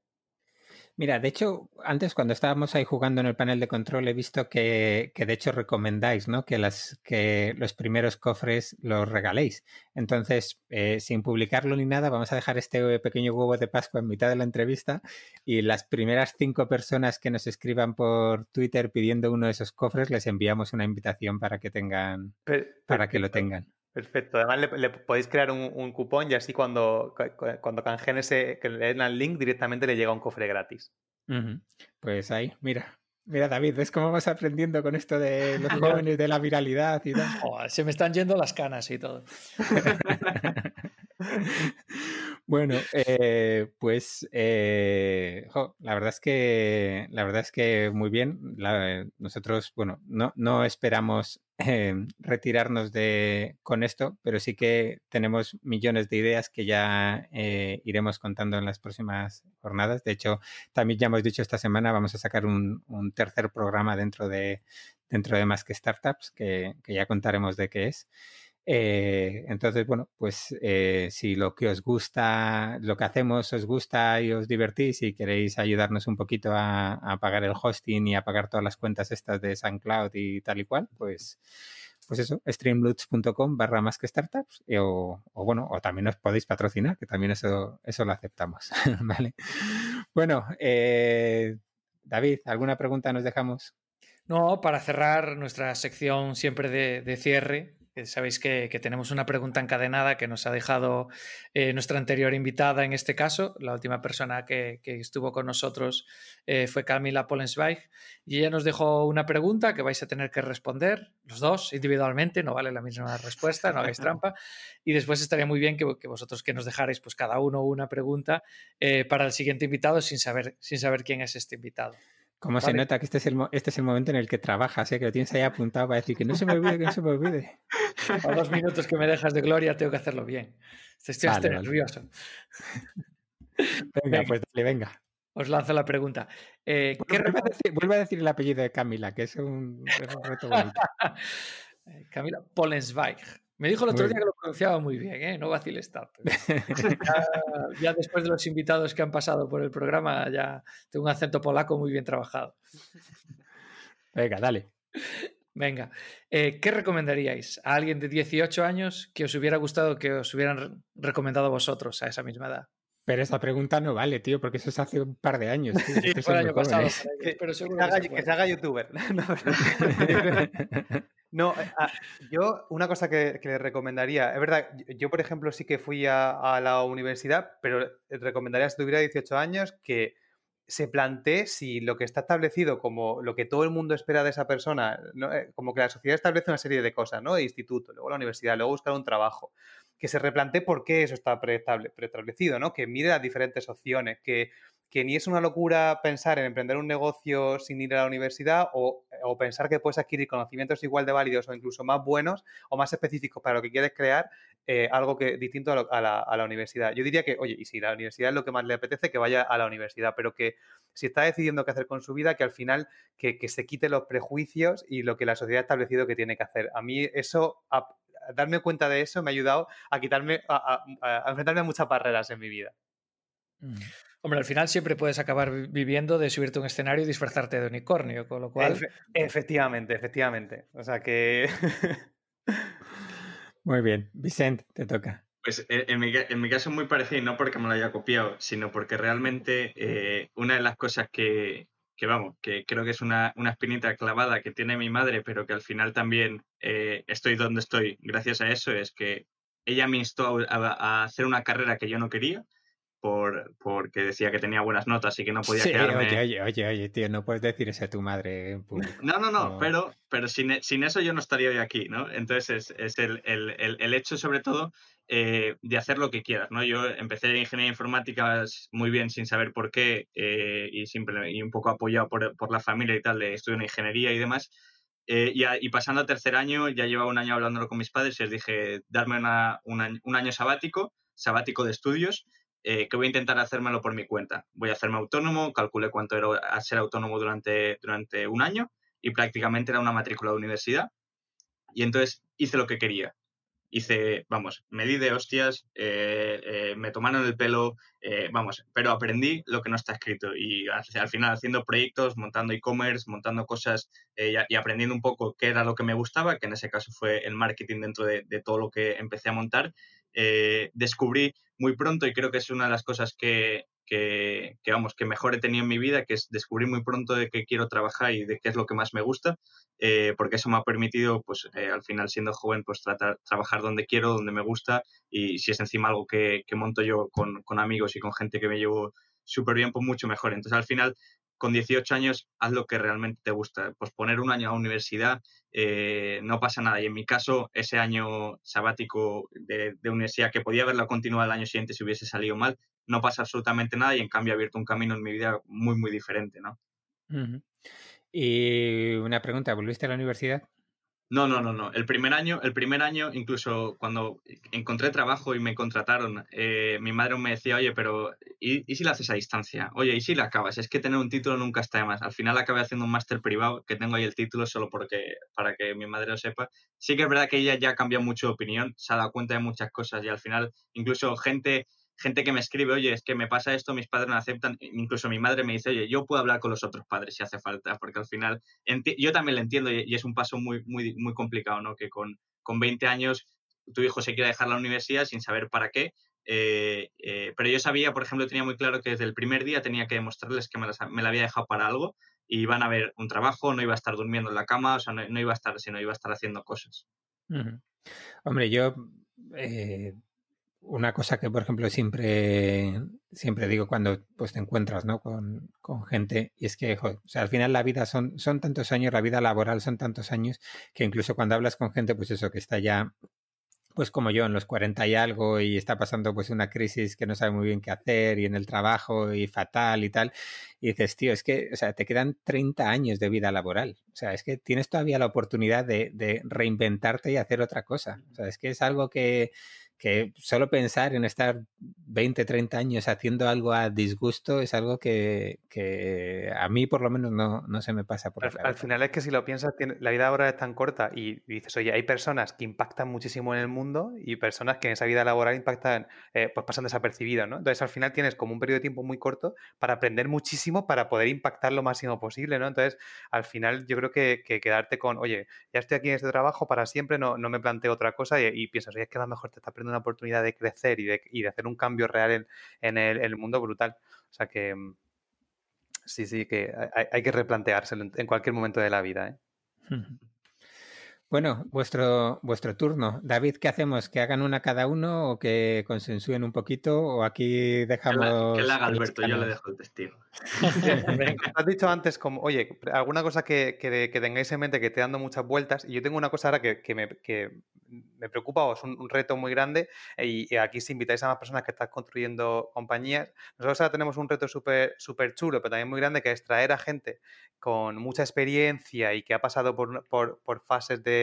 Mira, de hecho, antes cuando estábamos ahí jugando en el panel de control he visto que, de hecho recomendáis, ¿no? Que, las, que los primeros cofres los regaléis. Entonces, eh, sin publicarlo ni nada, vamos a dejar este pequeño huevo de Pascua en mitad de la entrevista y las primeras cinco personas que nos escriban por Twitter pidiendo uno de esos cofres les enviamos una invitación para que tengan, para que lo tengan. Perfecto. Además, le, podéis crear un, cupón y así cuando, cuando canjeen ese, que le den al link, directamente le llega un cofre gratis. Pues ahí, mira. Mira, David, ¿ves cómo vas aprendiendo con esto de [LAUGHS] los jóvenes, de la viralidad y tal? se me están yendo las canas y todo. [LAUGHS] bueno, eh, pues eh, la verdad es que la verdad es que muy bien. nosotros, bueno, no, no esperamos eh, retirarnos de con esto, pero sí que tenemos millones de ideas que ya eh, iremos contando en las próximas jornadas. De hecho, también ya hemos dicho esta semana vamos a sacar un, tercer programa dentro de dentro de más que startups que, que ya contaremos de qué es. Eh, entonces, bueno, pues eh, si lo que os gusta, lo que hacemos os gusta y os divertís y queréis ayudarnos un poquito a, pagar el hosting y a pagar todas las cuentas estas de SoundCloud y tal y cual, pues, pues eso, streamloots.com barra más que startups o, o, bueno, o también os podéis patrocinar, que también eso, eso lo aceptamos, [LAUGHS] ¿vale? Bueno, eh, David, ¿alguna pregunta nos dejamos? No, para cerrar nuestra sección siempre de cierre, Sabéis que, tenemos una pregunta encadenada que nos ha dejado eh, nuestra anterior invitada en este caso. La última persona que, estuvo con nosotros eh, fue Camila Pollensweig y ella nos dejó una pregunta que vais a tener que responder los dos individualmente, no vale la misma respuesta, no hagáis trampa. [LAUGHS] Y después estaría muy bien que, vosotros que nos dejarais pues cada uno una pregunta eh, para el siguiente invitado sin saber, sin saber quién es este invitado. Como se nota que este es, el, este es el momento en el que trabajas, ¿eh? que lo tienes ahí apuntado para decir que no se me olvide, que no se me olvide. [LAUGHS] A dos minutos que me dejas de gloria tengo que hacerlo bien. Estoy, nervioso. Venga, pues dale, venga. Os lanzo la pregunta. Eh, vuelve, a decir, el apellido de Camila, que es un, reto bonito. [LAUGHS] Eh, Camila Pollensweig. Me dijo el otro día que lo pronunciaba muy bien, ¿eh? no vaciles tanto. [LAUGHS] ya, después de los invitados que han pasado por el programa, ya tengo un acento polaco muy bien trabajado. Venga, dale. Venga, eh, ¿qué recomendaríais a alguien de 18 años que os hubiera gustado que os hubieran recomendado vosotros a esa misma edad? Pero esta pregunta no vale, tío, porque eso es hace un par de años. [LAUGHS] Sí, fue el año pasado. Pero que, se haga, youtuber. [LAUGHS] [LAUGHS] No, eh, ah, yo una cosa que, le recomendaría, es verdad, yo por ejemplo sí que fui a, la universidad, pero recomendaría si tuviera 18 años que se plantee si lo que está establecido como lo que todo el mundo espera de esa persona, eh, como que la sociedad establece una serie de cosas, ¿no? Instituto, luego la universidad, luego buscar un trabajo, que se replantee por qué eso está preestablecido, ¿no? Que mire las diferentes opciones, que que ni es una locura pensar en emprender un negocio sin ir a la universidad o, pensar que puedes adquirir conocimientos igual de válidos o incluso más buenos o más específicos para lo que quieres crear, eh, algo que distinto a, la, universidad. Yo diría que, oye, y si la universidad es lo que más le apetece, que vaya a la universidad, pero que si está decidiendo qué hacer con su vida, que al final que, se quite los prejuicios y lo que la sociedad ha establecido que tiene que hacer. A mí eso, darme cuenta de eso me ha ayudado a quitarme, a, enfrentarme a muchas barreras en mi vida. Mm. Hombre, al final siempre puedes acabar viviendo de subirte a un escenario y disfrazarte de unicornio, con lo cual. efectivamente, efectivamente. O sea que. [LAUGHS] muy bien. Vicente, te toca. Pues eh, en mi, en mi caso es muy parecido, no porque me lo haya copiado, sino porque realmente eh, una de las cosas que, que, vamos, que creo que es una, una, espinita clavada que tiene mi madre, pero que al final también eh, estoy donde estoy gracias a eso, es que ella me instó a hacer una carrera que yo no quería por, porque decía que tenía buenas notas y que no podía sí, quedarme... Oye, oye, oye, oye, tío, no puedes decir eso a tu madre en público. [LAUGHS] No, no, no, pero, pero sin, sin, eso yo no estaría hoy aquí, ¿no? Entonces es, es el, el, el, hecho, sobre todo, eh, de hacer lo que quieras, ¿no? Yo empecé ingeniería informática muy bien sin saber por qué eh, y, simple, y un poco apoyado por, por la familia y tal, estudio en ingeniería y demás. Eh, y, y, pasando a tercer año, ya llevaba un año hablándolo con mis padres y les dije, darme una, un año sabático, sabático de estudios, eh, que voy a intentar hacérmelo por mi cuenta. Voy a hacerme autónomo, calculé cuánto era ser autónomo durante, durante un año y prácticamente era una matrícula de universidad. Y entonces hice lo que quería. Hice, vamos, me di de hostias, eh, eh, me tomaron el pelo, vamos, pero aprendí lo que no está escrito. Y al, final haciendo proyectos, montando e-commerce, montando cosas y, aprendiendo un poco qué era lo que me gustaba, que en ese caso fue el marketing dentro de, de todo lo que empecé a montar, descubrí muy pronto y creo que es una de las cosas que, que, vamos, que mejor he tenido en mi vida, que es descubrir muy pronto de qué quiero trabajar y de qué es lo que más me gusta, eh, porque eso me ha permitido, pues eh, al final siendo joven, pues tratar, trabajar donde quiero, donde me gusta y si es encima algo que, que monto yo con, con, amigos y con gente que me llevo súper bien, pues mucho mejor. Entonces al final con 18 años haz lo que realmente te gusta. Pues poner un año a la universidad eh, no pasa nada. Y en mi caso, ese año sabático de, universidad que podía haberlo continuado el año siguiente si hubiese salido mal, no pasa absolutamente nada y en cambio ha abierto un camino en mi vida muy, muy diferente, ¿no? Y una pregunta, ¿volviste a la universidad? No, no, no, no. El primer año, el primer año, incluso cuando encontré trabajo y me contrataron, eh, mi madre me decía, oye, pero ¿y, si la haces a distancia? Oye, ¿y si la acabas? Es que tener un título nunca está de más. Al final acabé haciendo un máster privado, que tengo ahí el título solo porque, para que mi madre lo sepa. Sí que es verdad que ella ya ha cambiado mucho de opinión, se ha dado cuenta de muchas cosas y al final, incluso gente gente que me escribe, oye, es que me pasa esto, mis padres no aceptan, incluso mi madre me dice, oye, yo puedo hablar con los otros padres si hace falta, porque al final yo también lo entiendo y, es un paso muy, muy, muy complicado, ¿no? Que con, con 20 años tu hijo se quiera dejar la universidad sin saber para qué, eh, eh, pero yo sabía, por ejemplo, tenía muy claro que desde el primer día tenía que demostrarles que me, la había dejado para algo y iban a ver un trabajo, no iba a estar durmiendo en la cama, o sea, no, iba a estar, sino iba a estar haciendo cosas. Hombre, yo eh, una cosa que, por ejemplo, siempre, siempre digo cuando pues, te encuentras ¿no? con, con gente, y es que, o sea, al final la vida son, son tantos años, la vida laboral son tantos años, que incluso cuando hablas con gente, pues eso, que está ya pues como yo, en los 40 y algo, y está pasando pues una crisis que no sabe muy bien qué hacer, y en el trabajo, y fatal y tal, y dices, tío, es que, o sea, te quedan 30 años de vida laboral, o sea, es que tienes todavía la oportunidad de, de reinventarte y hacer otra cosa, o sea, es que es algo que, que solo pensar en estar 20, 30 años haciendo algo a disgusto es algo que, que a mí por lo menos no, no se me pasa por al, al, final es que si lo piensas, la vida ahora es tan corta y dices, oye, hay personas que impactan muchísimo en el mundo y personas que en esa vida laboral impactan, eh, pues pasan desapercibidos, ¿no? Entonces al final tienes como un periodo de tiempo muy corto para aprender muchísimo para poder impactar lo máximo posible, ¿no? Entonces al final yo creo que, que quedarte con, oye, ya estoy aquí en este trabajo para siempre, no, no me planteo otra cosa y, y piensas, oye, es que a lo mejor te estás perdiendo una oportunidad de crecer y de, hacer un cambio real en, el, mundo brutal. O sea que mm, sí, sí, que hay, que replanteárselo en, cualquier momento de la vida. ¿eh? Bueno, vuestro, vuestro turno. David, ¿qué hacemos? ¿Que hagan una cada uno o que consensúen un poquito? ¿O aquí dejamos.? Que la, haga Alberto, yo le dejo el testigo. [LAUGHS] [LAUGHS] Has dicho antes, como, oye, alguna cosa que, que, tengáis en mente que te dando muchas vueltas. Y yo tengo una cosa ahora que, que me, me, preocupa o es un, reto muy grande. Y, aquí si invitáis a más personas que están construyendo compañías, nosotros ahora tenemos un reto súper super chulo, pero también muy grande, que es traer a gente con mucha experiencia y que ha pasado por, por, por fases de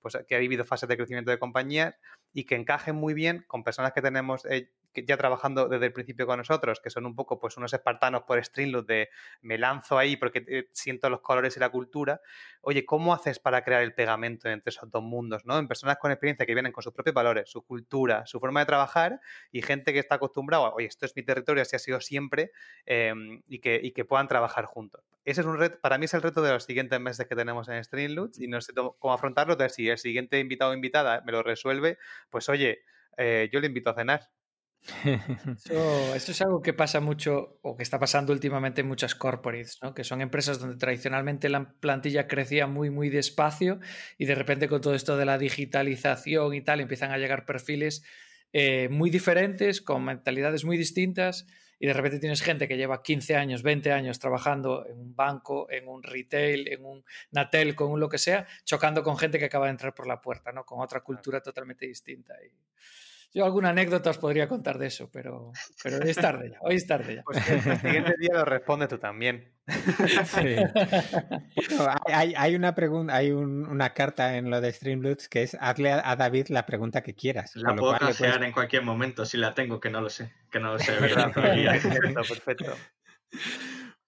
pues, que ha vivido fases de crecimiento de compañías y que encajen muy bien con personas que tenemos eh, ya trabajando desde el principio con nosotros, que son un poco pues unos espartanos por Streamlabs de me lanzo ahí porque eh, siento los colores y la cultura. Oye, ¿cómo haces para crear el pegamento entre esos dos mundos? ¿no? En personas con experiencia que vienen con sus propios valores, su cultura, su forma de trabajar y gente que está acostumbrada, oye, esto es mi territorio, así ha sido siempre, em, y, que, y que puedan trabajar juntos. Ese es un reto, para mí es el reto de los siguientes meses que tenemos en Streamlabs y no sé cómo afrontarlo. Entonces, si el siguiente invitado o invitada me lo resuelve, pues oye, eh, yo le invito a cenar. [LAUGHS] Eso, es algo que pasa mucho o que está pasando últimamente en muchas corporates, ¿no? que son empresas donde tradicionalmente la plantilla crecía muy, muy despacio y de repente con todo esto de la digitalización y tal empiezan a llegar perfiles eh, muy diferentes, con mentalidades muy distintas y de repente tienes gente que lleva 15 años, 20 años trabajando en un banco, en un retail, en un Natel, con un lo que sea, chocando con gente que acaba de entrar por la puerta, ¿no? con otra cultura totalmente distinta. Y yo alguna anécdota os podría contar de eso, pero, pero hoy es tarde ya. Hoy es tarde ya. Pues el siguiente día lo responde tú también. Sí. [LAUGHS] hay, hay, una pregunta, hay una carta en lo de Streamloots que es hazle a, David la pregunta que quieras. La puedo canjear en cualquier momento, si la tengo, que no lo sé. Que no lo sé. [LAUGHS] perfecto, perfecto.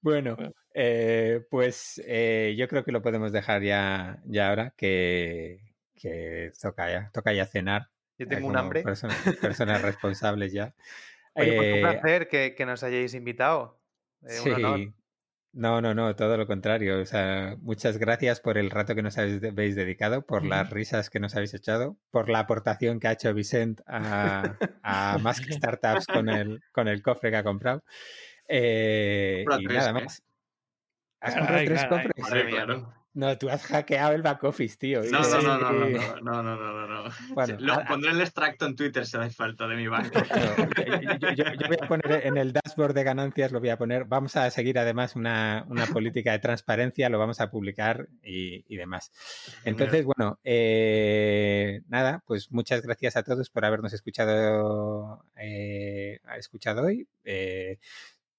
Bueno, eh, pues eh, yo creo que lo podemos dejar ya, ya ahora, que, que toca, ya, toca ya cenar. Yo tengo un hambre. Personas, responsables ya. Oye, pues un eh, placer que, que, nos hayáis invitado. Eh, sí. No, no, no, todo lo contrario. O sea, muchas gracias por el rato que nos habéis dedicado, por las risas que nos habéis echado, por la aportación que ha hecho Vicent a, a más que startups con el, con el cofre que ha comprado. [LAUGHS] Eh, y nada más. ¿Has comprado tres cofres? No, tú has hackeado el back office, tío. No, no, no, no, no, no, no, no, Bueno, Lo, pondré el extracto en Twitter si hace falta de mi banco. [LAUGHS] yo, voy a poner en el dashboard de ganancias, lo voy a poner. Vamos a seguir además una, una política de transparencia, lo vamos a publicar y, y demás. Entonces, bueno, eh, nada, pues muchas gracias a todos por habernos escuchado, eh, escuchado hoy. Eh,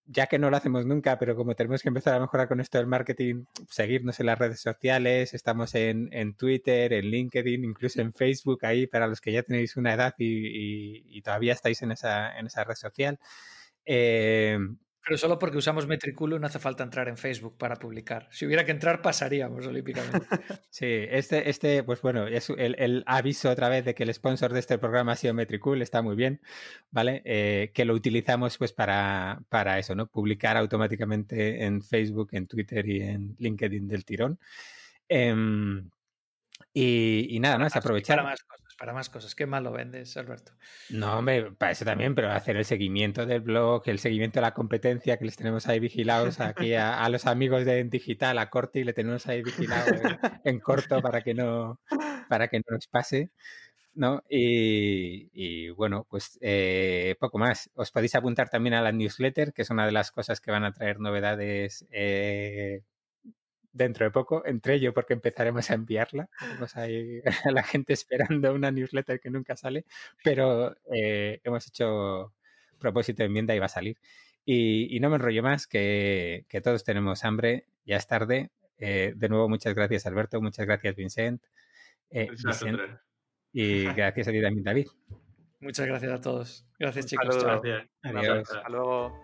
ya que no lo hacemos nunca, pero como tenemos que empezar a mejorar con esto del marketing, seguirnos en las redes sociales, estamos en, en Twitter, en LinkedIn, incluso en Facebook, ahí para los que ya tenéis una edad y, y, todavía estáis en esa, en esa red social. Eh, pero solo porque usamos Metriculo no hace falta entrar en Facebook para publicar. Si hubiera que entrar, pasaríamos olímpicamente. [LAUGHS] Sí, este, este pues bueno, es el, aviso otra vez de que el sponsor de este programa ha sido Metricool, está muy bien, ¿vale? Eh, que lo utilizamos pues para, para eso, ¿no? Publicar automáticamente en Facebook, en Twitter y en LinkedIn del tirón. Em, Y, nada, ¿no? Es aprovechar. Para más cosas, para más cosas. Qué mal lo vendes, Alberto. No, hombre, para eso también, pero hacer el seguimiento del blog, el seguimiento de la competencia que les tenemos ahí vigilados aquí a, los amigos de Digital, a Corti, le tenemos ahí vigilado en, corto para que no para que no nos pase. ¿no? Y, bueno, pues eh, poco más. Os podéis apuntar también a la newsletter, que es una de las cosas que van a traer novedades eh, dentro de poco, entre ello porque empezaremos a enviarla. Tenemos ahí [LAUGHS] a la gente esperando una newsletter que nunca sale, pero eh, hemos hecho propósito de enmienda y va a salir. Y, no me enrollo más, que, todos tenemos hambre, ya es tarde. Eh, de nuevo, muchas gracias Alberto, muchas gracias Vincent. Eh, y [LAUGHS] gracias a ti también, David. Muchas gracias a todos. Gracias, chicos. Adiós. Hasta luego.